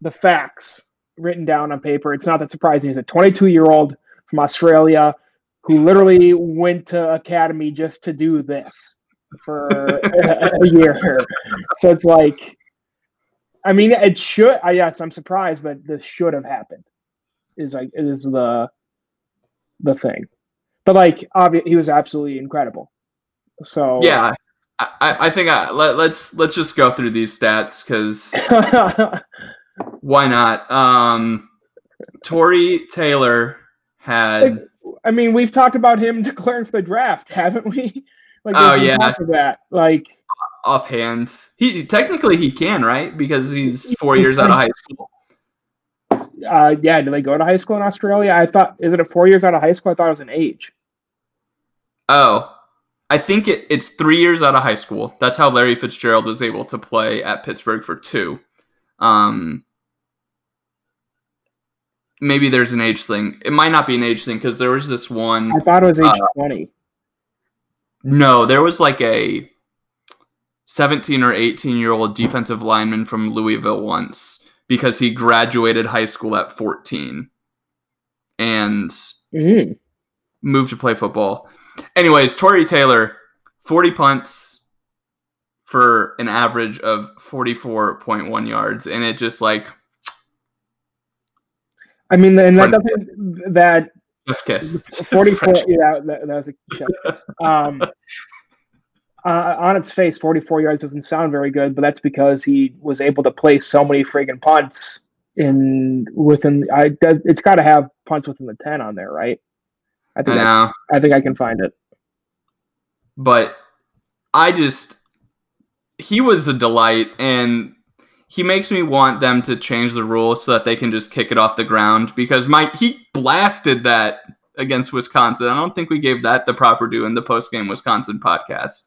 the facts written down on paper, it's not that surprising. He's a 22 year old from Australia who literally went to academy just to do this for a, a year. So it's like I mean, it should. I yes, I'm surprised, but this should have happened. Is like is the the thing, but like obviously he was absolutely incredible. So Yeah, I, I think I, let, let's let's just go through these stats because why not? Um, Tory Taylor had I mean, we've talked about him declaring for the draft, haven't we? Like, Oh, yeah. that. Like, offhand. He technically he can right because he's four years out of high school. uh, yeah, do they go to high school in Australia? I thought, is it a four years out of high school? I thought it was an age. Oh, I think it, it's three years out of high school. That's how Larry Fitzgerald was able to play at Pittsburgh for two. Um, maybe there's an age thing. It might not be an age thing because there was this one. I thought it was age Uh, 20. No, there was like a 17 or 18 year old defensive lineman from Louisville once because he graduated high school at 14 and Mhm. moved to play football. Anyways, Tory Taylor, 40 punts for an average of 44.1 yards. And it just like, I mean, and that doesn't, that Jeff kiss. 44, yeah, that, that was a check. Um, uh, on its face, 44 yards doesn't sound very good, but that's because he was able to place so many friggin' punts in within. I it's got to have punts within the 10 on there, right? I I think I, know. I think I can find it. but I just he was a delight and he makes me want them to change the rules so that they can just kick it off the ground because Mike he blasted that against Wisconsin. I don't think we gave that the proper due in the post game Wisconsin podcast.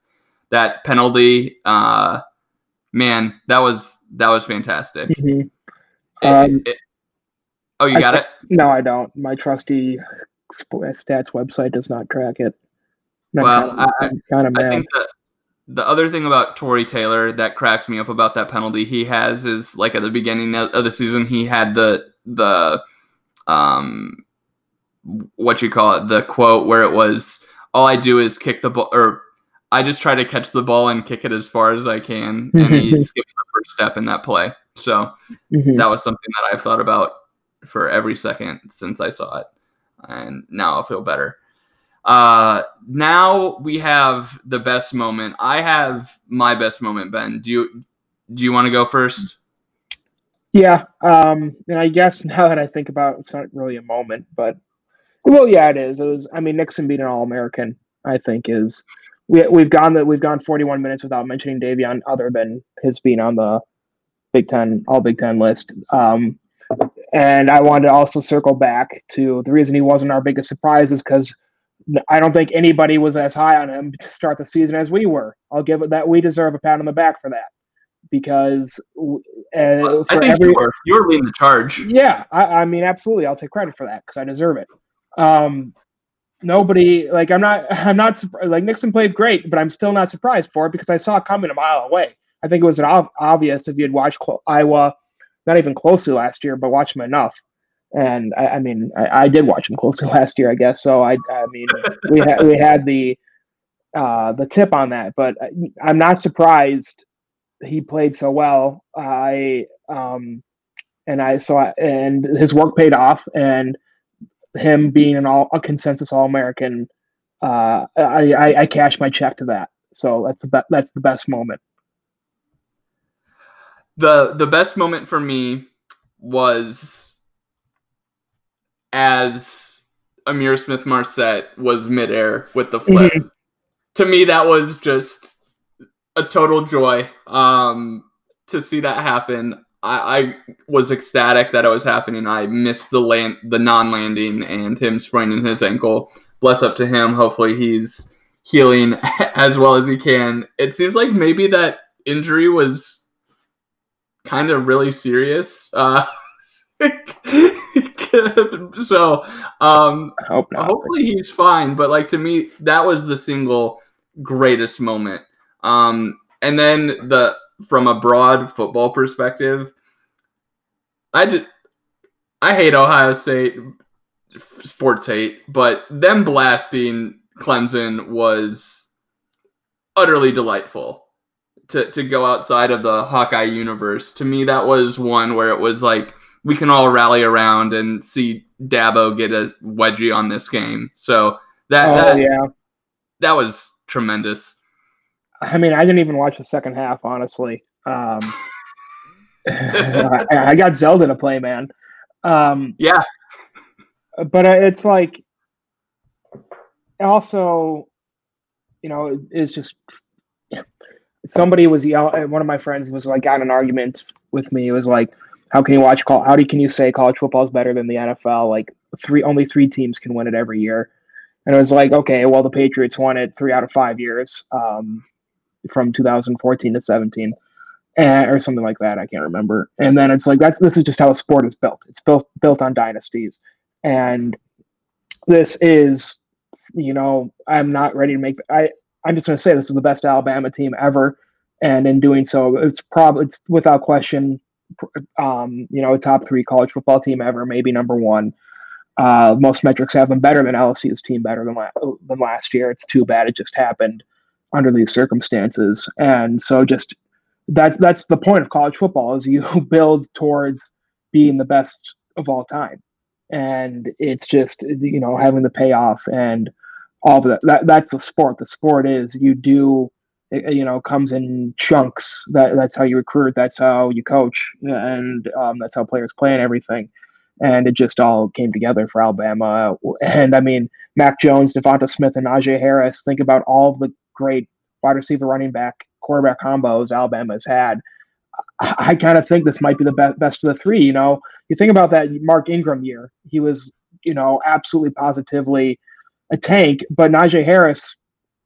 That penalty, uh, man, that was that was fantastic. Mhm. It- Um, it- oh, you I got it. No, I don't. My trusty stats website does not track it. I'm Well, kinda- I- I'm kind of I mad. think that the other thing about Tory Taylor that cracks me up about that penalty he has is like at the beginning of the season he had the the um what you call it the quote where it was all I do is kick the ball or I just try to catch the ball and kick it as far as I can and he skipped the first step in that play. So Mhm. that was something that I've thought about for every second since I saw it, and now I'll feel better. Uh, now we have the best moment. I have my best moment. Ben, do you do you want to go first? Yeah, um, and I guess now that I think about it, it's not really a moment, but well, yeah, it is. It was. I mean, Nixon being an All American, I think, is we we've gone that we've gone 41 minutes without mentioning Daviyon, other than his being on the Big Ten All Big Ten list. Um, and I wanted to also circle back to the reason he wasn't our biggest surprise is because I don't think anybody was as high on him to start the season as we were. I'll give it that we deserve a pat on the back for that because uh, I think every you were you were leading the charge. yeah, I, I mean, absolutely. I'll take credit for that because I deserve it. Um, nobody like I'm not I'm not like Nixon played great, but I'm still not surprised for it because I saw it coming a mile away. I think it was an ob- obvious if you had watched Iowa, not even closely last year, but watched them enough. And I, I mean, I, I did watch them closely last year, I guess. So I, I mean, we had we had the uh, the tip on that, but I- I'm not surprised he played so well. I um, and I so and his work paid off, and him being an all a consensus All American, uh, I, I I cashed my check to that. So that's the be- that's the best moment. the the best moment for me was as Ihmir Smith-Marsette was midair with the flip. To me, that was just a total joy. Um, to see that happen, I, I was ecstatic that it was happening. I missed the land, the non-landing, and him spraining his ankle. Bless up to him. Hopefully, he's healing as well as he can. It seems like maybe that injury was kind of really serious. Uh, so, um, hope hopefully he's fine. But like to me, that was the single greatest moment. Um, and then the from a broad football perspective, I just I hate Ohio State sports hate, but them blasting Clemson was utterly delightful to to go outside of the Hawkeye universe. To me, that was one where it was like we can all rally around and see Dabo get a wedgie on this game. So that Oh that, yeah. that was tremendous. I mean, I didn't even watch the second half, honestly. Um, I, I got Zelda to play, man. Um, Yeah, but uh, it's like also, you know, it's just somebody was yell. uh, One of my friends was like got in an argument with me. It was like, how can you watch call? How can you say college football is better than the NFL? Like three, only three teams can win it every year. And it was like, okay, well, the Patriots won it three out of five years, um, from 2014 to 17, and, or something like that. I can't remember. And then it's like that's this is just how a sport is built. It's built built on dynasties, and this is, you know, I'm not ready to make. I I'm just going to say this is the best Alabama team ever, and in doing so, it's probably it's without question, um, you know, a top three college football team ever, maybe number one. Uh, most metrics have them better than LSU's team, better than la- than last year. It's too bad it just happened under these circumstances, and so just that's that's the point of college football is you build towards being the best of all time, and it's just you know having the payoff and all of that. that that's the sport. The sport is you do it, you know comes in chunks. That that's how you recruit. That's how you coach, and um, that's how players play and everything and it just all came together for Alabama. And I mean, Mac Jones, Devonta Smith, and Najee Harris. Think about all the great wide receiver, running back, quarterback combos Alabama's had. I, I kind of think this might be the be- best of the three. You know, you think about that Mark Ingram year; he was, you know, absolutely positively a tank. But Najee Harris,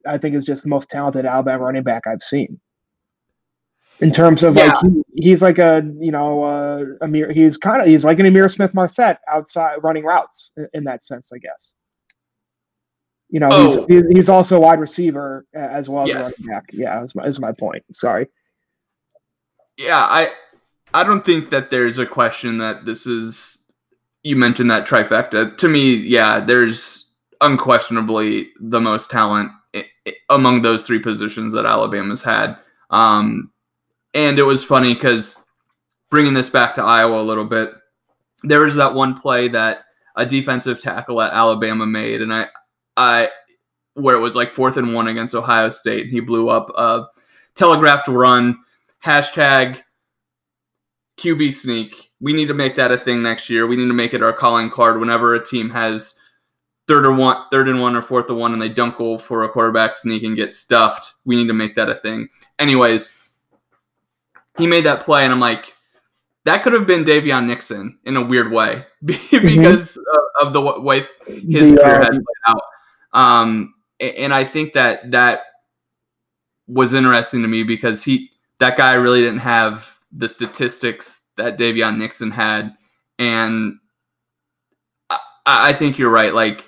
I think, is just the most talented Alabama running back I've seen. In terms of like he, he's like a you know uh, Ihmir he's kind of he's like an Ihmir Smith-Marsette outside running routes in, in, that sense I guess. You know oh. he's he's also a wide receiver as well as yes. running back. Yeah is my, is my point. Sorry. Yeah I I don't think that there's a question that this is you mentioned that trifecta. To me yeah there's unquestionably the most talent among those three positions that Alabama's had um, and it was funny because bringing this back to Iowa a little bit, there was that one play that a defensive tackle at Alabama made, and I, I, where it was like fourth and one against Ohio State, and he blew up a telegraphed run hashtag QB sneak. We need to make that a thing next year. We need to make it our calling card whenever a team has third or one, third and one or fourth and one, and they don't go for a quarterback sneak and get stuffed. We need to make that a thing. Anyways he made that play, and I'm like, that could have been Daviyon Nixon in a weird way because mm-hmm. of, the way his the, career had played out. Um, and I think that that was interesting to me because he that guy really didn't have the statistics that Daviyon Nixon had, and I, I think you're right. Like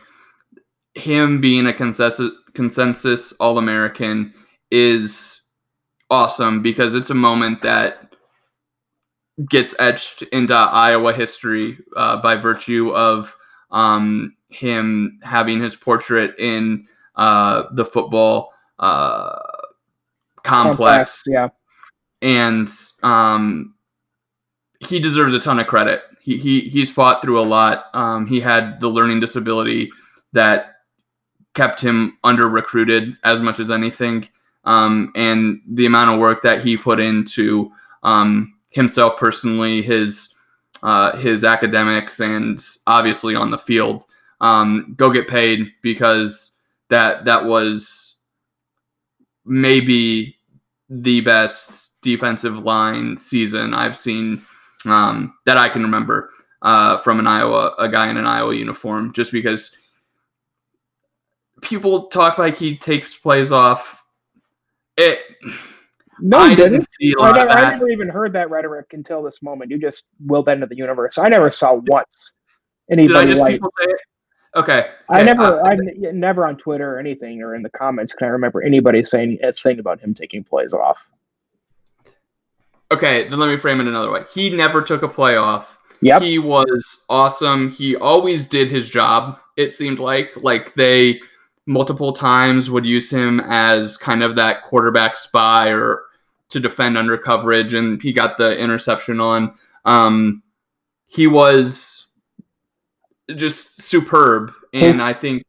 him being a consensus consensus All American is awesome because it's a moment that gets etched into Iowa history uh, by virtue of um, him having his portrait in uh, the football uh, complex. complex. Yeah. And um, he deserves a ton of credit. He, he he's fought through a lot. Um, he had the learning disability that kept him under recruited as much as anything um, and the amount of work that he put into um, himself personally, his uh, his academics, and obviously on the field. Um, go get paid because that that was maybe the best defensive line season I've seen um, that I can remember uh, from an Iowa a guy in an Iowa uniform. Just because people talk like he takes plays off it. No, I didn't. didn't I, never, I never even heard that rhetoric until this moment. You just willed that into the universe. I never saw once anybody Did I just like, people say it? Okay. okay. I never, uh, I never on Twitter or anything or in the comments can I remember anybody saying a thing about him taking plays off. Okay, then let me frame it another way. He never took a play off. Yep. He was awesome. He always did his job. It seemed like like they multiple times would use him as kind of that quarterback spy or to defend under coverage, and he got the interception on. Um, he was just superb, and His- I think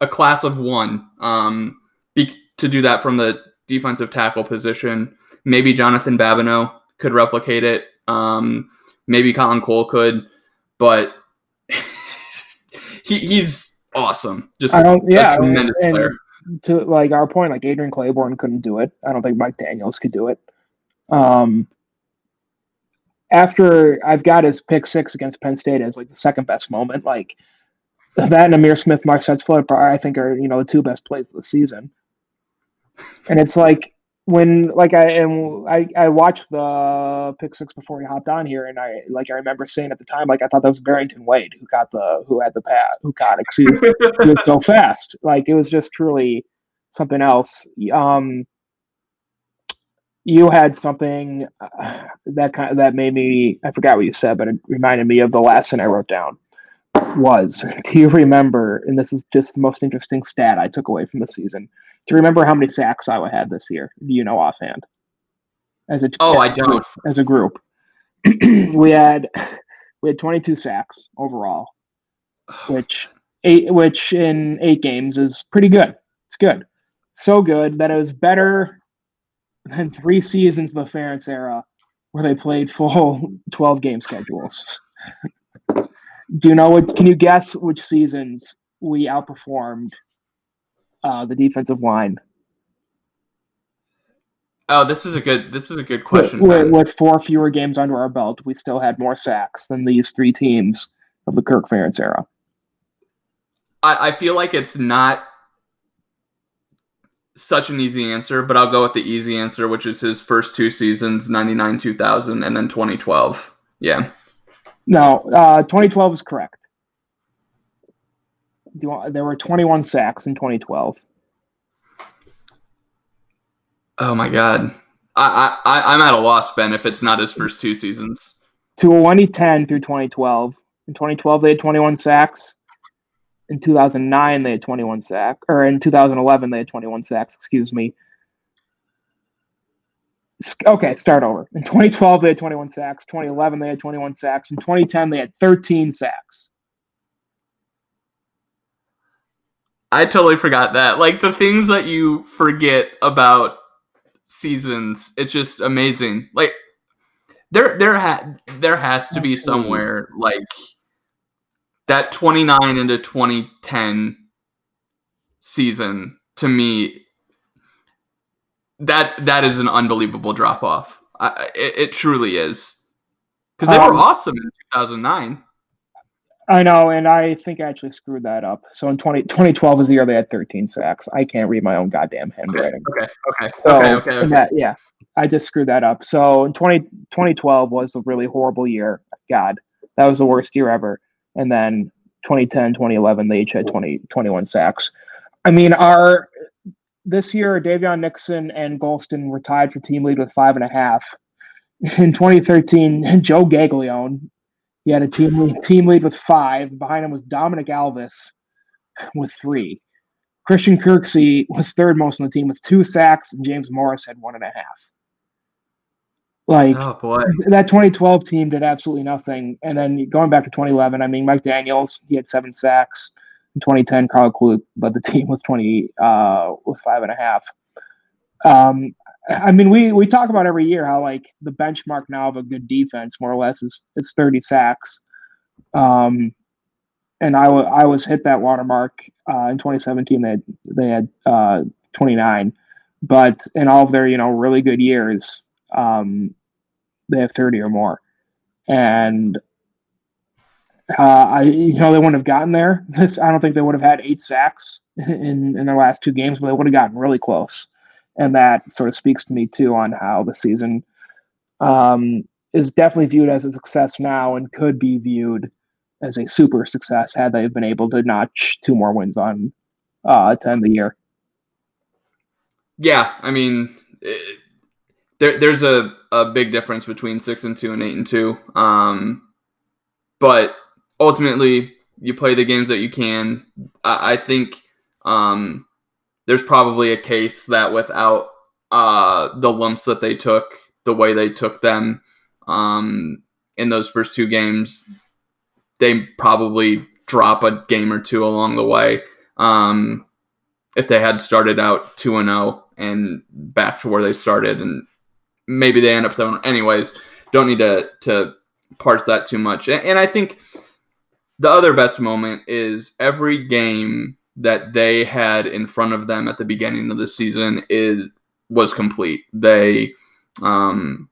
a class of one um, be, to do that from the defensive tackle position. Maybe Jonathan Babineaux could replicate it. Um, maybe Colin Cole could, but he, he's awesome. Just I don't- yeah, tremendous and- player. to like our point, like Adrian Clayborn couldn't do it. I don't think Mike Daniels could do it. Um, after I've got his pick six against Penn State as like the second best moment, like that and Ihmir Smith, Marsette's float, I think are you know the two best plays of the season. And it's like when like I and I I watched the pick six before he hopped on here, and I like I remember saying at the time like I thought that was Barrington Wade who got the who had the pat who got it he was he was so fast. Like it was just truly something else. Um, you had something uh, that kind that made me. I forgot what you said, but it reminded me of the last thing I wrote down. Was do you remember? And this is just the most interesting stat I took away from the season. Do you remember how many sacks Iowa had this year? Do you know offhand? As a Oh, I don't. as a group. we had we had 22 sacks overall, which eight which in eight games is pretty good. It's good, so good that it was better than three seasons of the Ferentz era, where they played full 12 game schedules. Do you know what? Can you guess which seasons we outperformed uh, the defensive line Oh, this is a good. This is a good question. with, with four fewer games under our belt, we still had more sacks than these three teams of the Kirk Ferentz era. I, I feel like it's not such an easy answer, but I'll go with the easy answer, which is his first two seasons 99 2000 and then 2012. Yeah. No, uh, 2012 is correct. Do you want, there were 21 sacks in 2012. Oh my God. I, I, I'm at a loss, Ben, if it's not his first two seasons. To 2010 through 2012. In 2012, they had 21 sacks. In 2009, they had 21 sacks. Or in 2011, they had 21 sacks, excuse me. Okay, start over. In 2012, they had 21 sacks. 2011, they had 21 sacks. In 2010, they had 13 sacks. I totally forgot that. Like the things that you forget about seasons, it's just amazing. Like there there ha- there has to be somewhere like that 29 into 2010 season to me that that is an unbelievable drop off. It, it truly is. Cuz they were Um, awesome in 2009. I know, and I think I actually screwed that up. So in 20, 2012 is the year they had 13 sacks. I can't read my own goddamn handwriting. Okay, okay. So, okay, okay, okay. that- yeah, I just screwed that up. So in 20, 2012 was a really horrible year. God, that was the worst year ever. And then 2010, 2011, they each had 20, 21 sacks. I mean, our this year, Daviyon Nixon and Golston were tied for team lead with five and a half. In 2013, Joe Gaglione, he had a team lead, team lead with five. Behind him was Dominic Alvis with three. Christian Kirksey was third most on the team with two sacks, and James Morris had one and a half. Like Oh boy. that 2012 team did absolutely nothing. And then going back to 2011, I mean, Mike Daniels, he had seven sacks. In 2010, Karl Klug led the team with 20, uh, with five and a half. Um, I mean, we we talk about every year how like the benchmark now of a good defense, more or less, is is 30 sacks. Um, and I I was hit that watermark uh, in 2017. They had, they had uh, 29, but in all of their you know really good years, um, they have 30 or more. And uh, I, you know, they wouldn't have gotten there. This, I don't think they would have had eight sacks in in their last two games, but they would have gotten really close. And that sort of speaks to me too on how the season um, is definitely viewed as a success now and could be viewed as a super success had they been able to notch two more wins on uh, to end the year. Yeah, I mean, it, there, there's a, a big difference between six and two and eight and two. Um, but ultimately, you play the games that you can. I, I think um, there's probably a case that without uh, the lumps that they took, the way they took them um, in those first two games, they probably drop a game or two along the way. Um, if they had started out 2 and 0 and back to where they started and maybe they end up seven anyways don't need to to parse that too much and, and i think the other best moment is every game that they had in front of them at the beginning of the season is was complete. They um,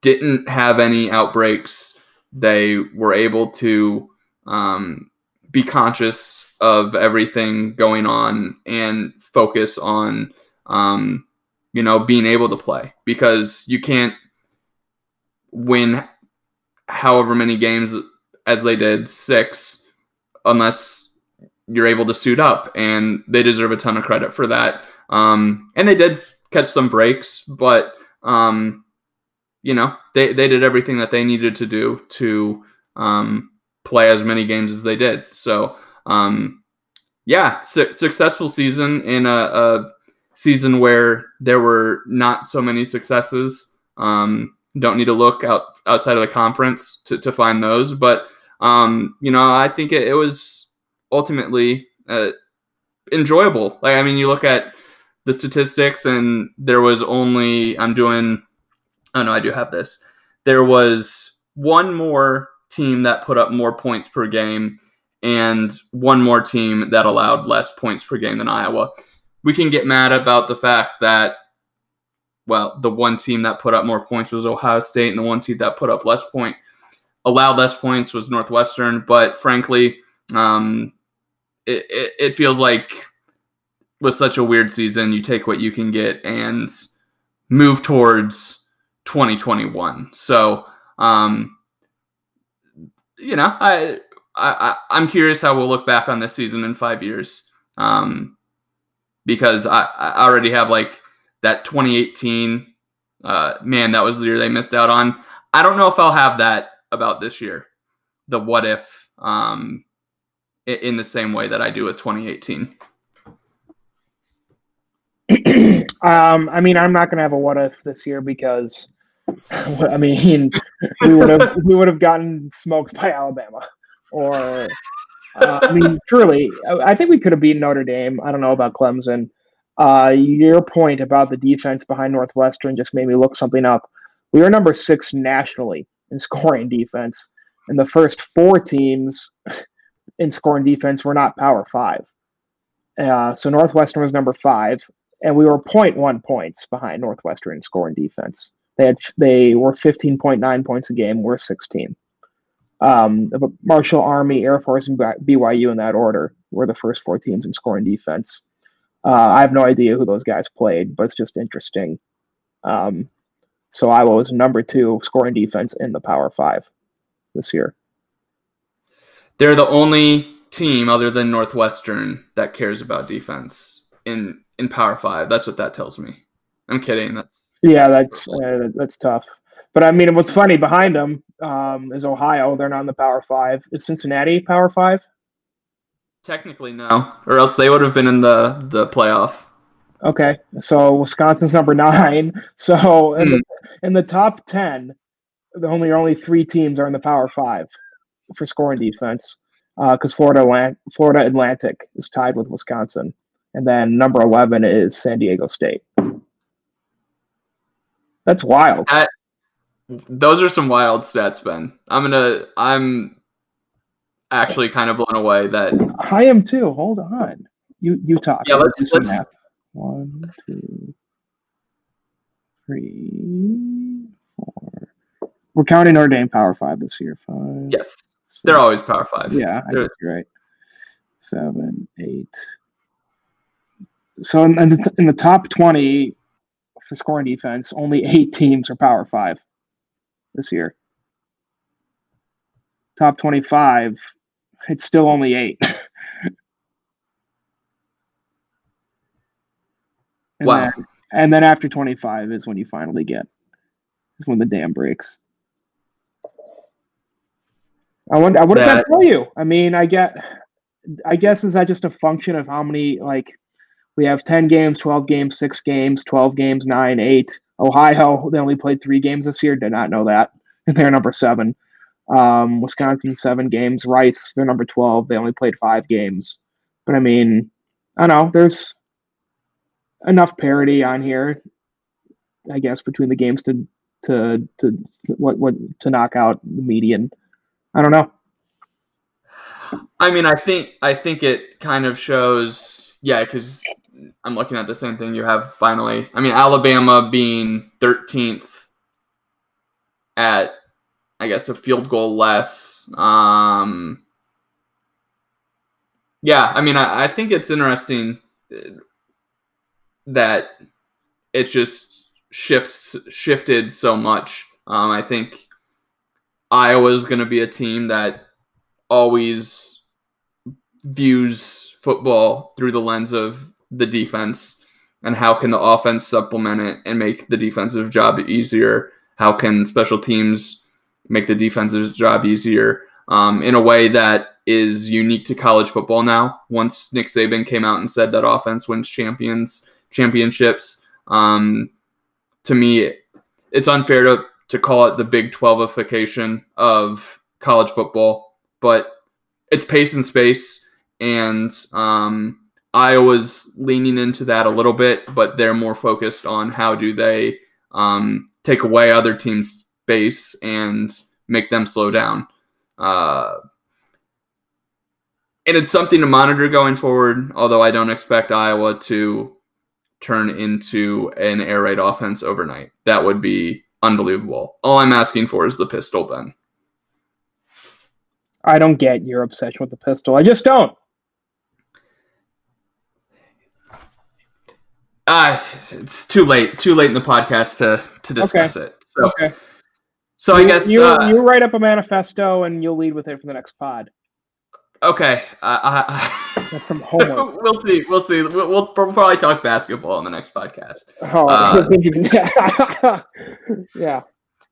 didn't have any outbreaks. They were able to um, be conscious of everything going on and focus on um, you know being able to play because you can't win however many games as they did six unless you're able to suit up and they deserve a ton of credit for that um, and they did catch some breaks but um, you know they, they did everything that they needed to do to um, play as many games as they did so um, yeah, su- successful season in a, a, season where there were not so many successes. Um, don't need to look out outside of the conference to, to find those, but um, you know, I think it, it was ultimately uh, enjoyable. Like, I mean, you look at the statistics, and there was only I'm doing. Oh no, I do have this. There was one more team that put up more points per game and one more team that allowed less points per game than Iowa. We can get mad about the fact that, well, the one team that put up more points was Ohio State, and the one team that put up less point allowed less points was Northwestern. But frankly, um, it, it, it feels like with such a weird season, you take what you can get and move towards 2021. So, um, you know, I I, I am curious how we'll look back on this season in five years, um, because I, I already have like that 2018. Uh, man, that was the year they missed out on. I don't know if I'll have that about this year. The what if um, in the same way that I do with 2018. um, I mean, I'm not going to have a what if this year because, I mean, we would have we would have gotten smoked by Alabama or uh, I mean, truly, I think we could have beaten Notre Dame. I don't know about Clemson. Uh, your point about the defense behind Northwestern just made me look something up. We were number six nationally in scoring defense, and the first four teams in scoring defense were not Power Five. Uh, so Northwestern was number five, and we were 0.1 points behind Northwestern in scoring defense. They had they were 15.9 points a game. We're 16 um, Marshall Army, Air Force, and BYU in that order were the first four teams in scoring defense. Uh, I have no idea who those guys played, but it's just interesting. Um, so Iowa was number two scoring defense in the Power Five this year. They're the only team other than Northwestern that cares about defense in in Power Five. That's what that tells me. I'm kidding. That's yeah, that's uh, that's tough. But I mean, what's funny behind them um, is Ohio. They're not in the Power Five. Is Cincinnati Power Five? Technically, no, or else they would have been in the the playoff. Okay, so Wisconsin's number nine. So in, the, hmm. in the top ten, the only only three teams are in the Power Five for scoring defense. Because uh, Florida Florida Atlantic is tied with Wisconsin, and then number eleven is San Diego State. That's wild. That, those are some wild stats, Ben. I'm gonna. I'm actually kind of blown away that I am too. Hold on. You you talk. Yeah, let's do some let's, math. One, two, three, four. We're counting Notre Dame Power Five this year. Five. Yes, they're always Power Five. Yeah, I think you're right. Seven, eight. So in the, in the top twenty for scoring defense, only eight teams are Power Five this year. Top 25, it's still only eight. and wow. Then, and then after 25 is when you finally get, is when the dam breaks. I wonder, what does that, that tell you? I mean, I get, I guess, is that just a function of how many, like, We have 10 games, 12 games, 6 games, 12 games, 9, 8. Ohio, they only played 3 games this year. Did not know that. And They're number 7. Um, Wisconsin, 7 games. Rice, they're number 12. They only played 5 games. But I mean, I don't know. There's enough parity on here, I guess, between the games to to to what what to knock out the median. I don't know. I mean, I think I think it kind of shows, yeah, because I'm looking at the same thing you have. Finally, I mean, Alabama being 13th at, I guess, a field goal less. Um, yeah, I mean, I, I think it's interesting that it's just shifts shifted so much. Um, I think Iowa's going to be a team that always views football through the lens of the defense and how can the offense supplement it and make the defensive job easier? How can special teams make the defensive job easier um, in a way that is unique to college football now? Once nick saban came out and said that offense wins champions championships um, to me it's unfair to, to call it the big 12ification of college football but it's pace and space, and um, Iowa's leaning into that a little bit, but they're more focused on how do they um, take away other teams' space and make them slow down. Uh, and it's something to monitor going forward, although I don't expect Iowa to turn into an air raid offense overnight. That would be unbelievable. All I'm asking for is the pistol, Ben. I don't get your obsession with the pistol. I just don't. Uh, it's too late. Too late in the podcast to to discuss Okay. it. So, Okay. so I You- guess you uh, you write up a manifesto and you'll lead with it for the next pod. okay. Uh, I, That's some homework. we'll see. We'll see. We'll, we'll probably talk basketball in the next podcast. Oh, Uh, yeah,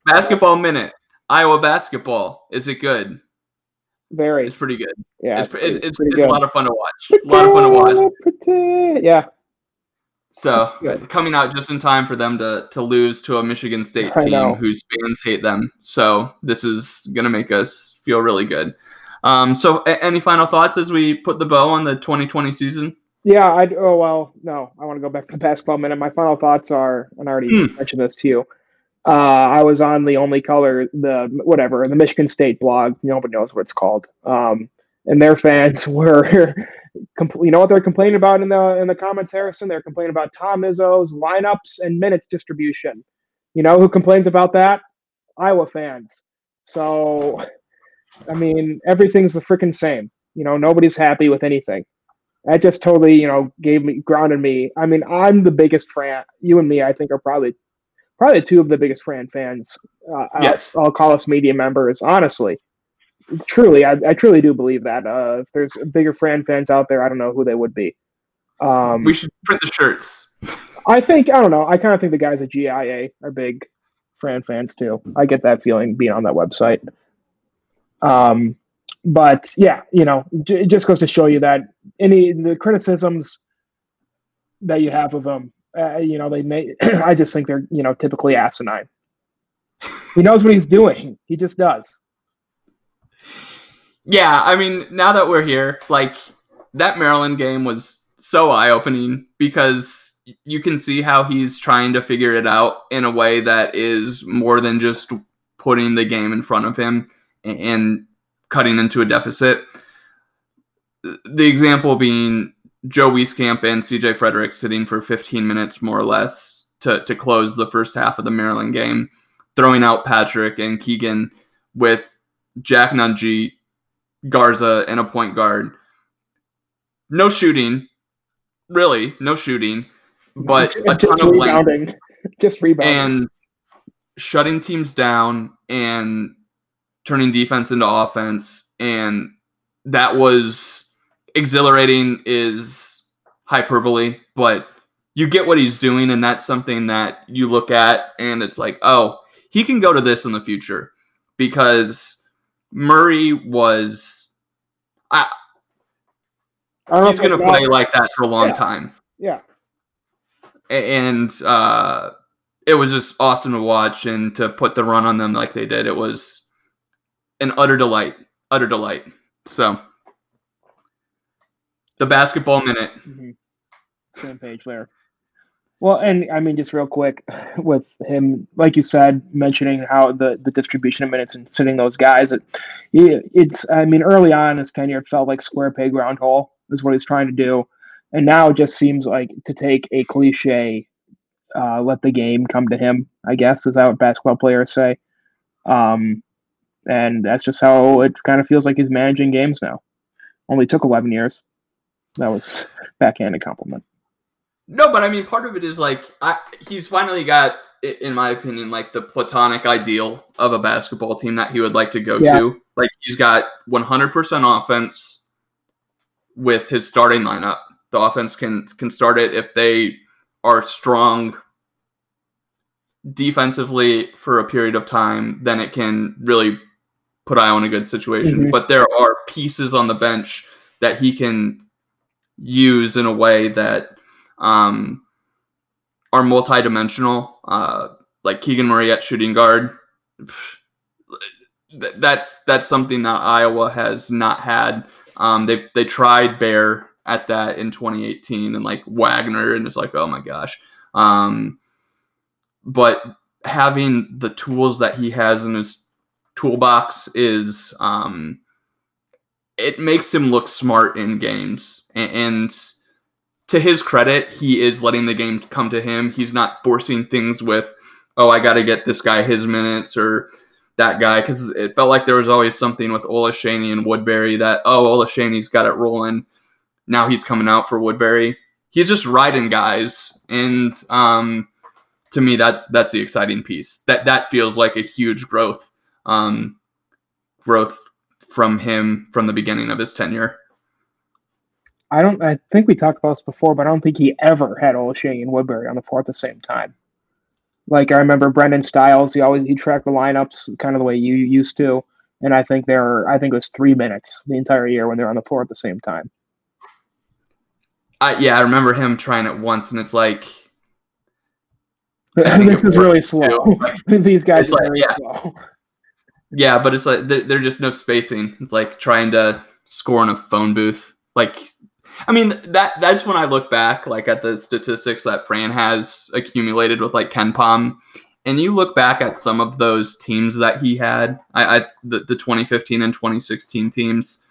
Basketball minute. Iowa basketball. Is it good? very. It's pretty good. Yeah, it's, it's, it's, pretty it's a lot of fun to watch. A lot of fun to watch. Pretty- Yeah, So coming out just in time for them to to lose to a Michigan State team whose fans hate them. So this is gonna make us feel really good. Um, so a- any final thoughts as we put the bow on the 2020 season? yeah. I oh well, no. I want to go back to the basketball minute. My final thoughts are, and I already Hmm. mentioned this to you. Uh, I was on the only color, the whatever, the Michigan State blog. Nobody knows what it's called. Um, and their fans were, compl- you know what they're complaining about in the in the comments, Harrison? They're complaining about Tom Izzo's lineups and minutes distribution. You know who complains about that? Iowa fans. So, I mean, everything's the freaking same. You know, nobody's happy with anything. That just totally, you know, gave me grounded me. I mean, I'm the biggest fan. You and me, I think, are probably probably two of the biggest Fran fans. Uh, Yes. I'll, I'll call us media members. Honestly, truly, I, I truly do believe that. Uh, if there's bigger Fran fans out there, I don't know who they would be. Um, We should print the shirts. I think I don't know. I kind of think the guys at GIA are big Fran fans too. I get that feeling being on that website. Um, but yeah, you know, it just goes to show you that any the criticisms that you have of them, uh, you know, they may. I just think they're you know typically asinine. He knows what he's doing. He just does. Yeah, I mean, now that we're here, like that Maryland game was so eye opening because you can see how he's trying to figure it out in a way that is more than just putting the game in front of him and, cutting into a deficit. The example being Joe Wieskamp and CJ Frederick sitting for 15 minutes more or less to, to close the first half of the Maryland game, throwing out Patrick and Keegan with Jack Nunge, Garza, and a point guard. No shooting, really, no shooting, but a just ton of length rebounding. Just rebounding. and shutting teams down and turning defense into offense and that was exhilarating is hyperbole but you get what he's doing and that's something that you look at and it's like oh he can go to this in the future because murray was I he's going to play like that for a long Yeah. time Yeah. And uh, it was just awesome to watch and to put the run on them like they did. It was an utter delight. Utter delight. So the basketball minute. Mm-hmm. Same page there. Well, and I mean, just real quick with him, like you said, mentioning how the, the distribution of minutes and sitting those guys, it, it's, I mean, early on his tenure, it felt like square peg round hole is what he's trying to do. And now it just seems like to take a cliche, uh, let the game come to him, I guess, is that what basketball players say. Um, and that's just how it kind of feels like he's managing games now. Only took 11 years. That was backhanded compliment. No, but I mean, part of it is like I, he's finally got, in my opinion, like the platonic ideal of a basketball team that he would like to go yeah. to. Like he's got 100% offense with his starting lineup. The offense can can start it if they are strong defensively for a period of time. Then it can really put Iowa in a good situation. Mm-hmm. But there are pieces on the bench that he can use in a way that um, are multidimensional, uh, like Keegan Murray at shooting guard. That's that's something that Iowa has not had. Um, they they tried Baer at that in 2018 and like Wagner, and it's like, oh my gosh. Um, but having the tools that he has in his toolbox is um, it makes him look smart in games and, and to his credit, he is letting the game come to him. He's not forcing things with, oh, I got to get this guy his minutes or that guy because it felt like there was always something with Olaseni and Woodbury that oh Olaseni's got it rolling. Now he's coming out for Woodbury. He's just riding guys, and um, to me that's that's the exciting piece. That that feels like a huge growth, um, growth from him from the beginning of his tenure. I don't. I think we talked about this before, but I don't think he ever had Olaseni and Woodbury on the floor at the same time. Like I remember Brendan Stiles, he always he tracked the lineups kind of the way you used to, and I think there I think it was three minutes the entire year when they're on the floor at the same time. I, yeah, I remember him trying it once, and it's like this is really slow. These guys are like, really yeah. slow. Yeah, but it's like there's just no spacing. It's like trying to score in a phone booth. Like I mean that that's when I look back like at the statistics that Fran has accumulated with like KenPom, and you look back at some of those teams that he had, I, I the, the 2015 and 2016 teams,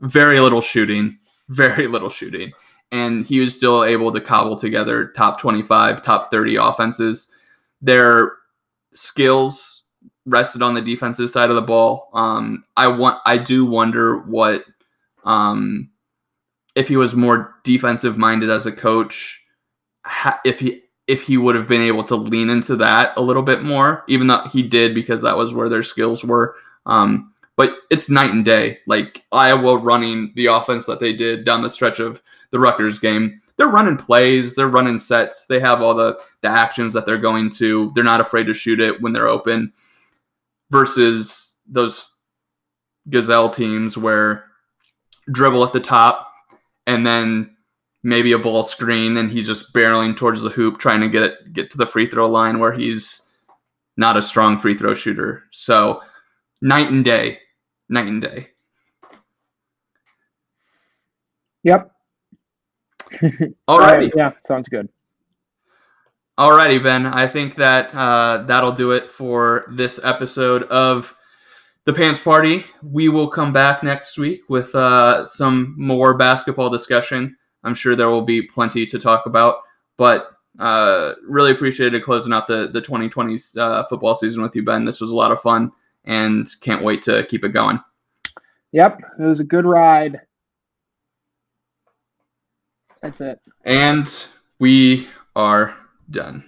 very little shooting, very little shooting, and he was still able to cobble together top 25, top 30 offenses. Their skills rested on the defensive side of the ball. Um, I want I do wonder what um, if he was more defensive minded as a coach, ha- if he if he would have been able to lean into that a little bit more, even though he did because that was where their skills were. Um, but it's night and day. Like Iowa running the offense that they did down the stretch of the Rutgers game. They're running plays, they're running sets, they have all the, the actions that they're going to. They're not afraid to shoot it when they're open versus those Gesell teams where dribble at the top and then maybe a ball screen and he's just barreling towards the hoop trying to get it get to the free throw line where he's not a strong free throw shooter. So night and day. Night and day. Yep. All right. Yeah, sounds good. Alrighty, Ben. I think that uh, that'll do it for this episode of the Pants Party. We will come back next week with uh, some more basketball discussion. I'm sure there will be plenty to talk about, but uh, really appreciated closing out the the 2020 uh, football season with you, Ben. This was a lot of fun, and can't wait to keep it going. Yep, it was a good ride. That's it. And we are done.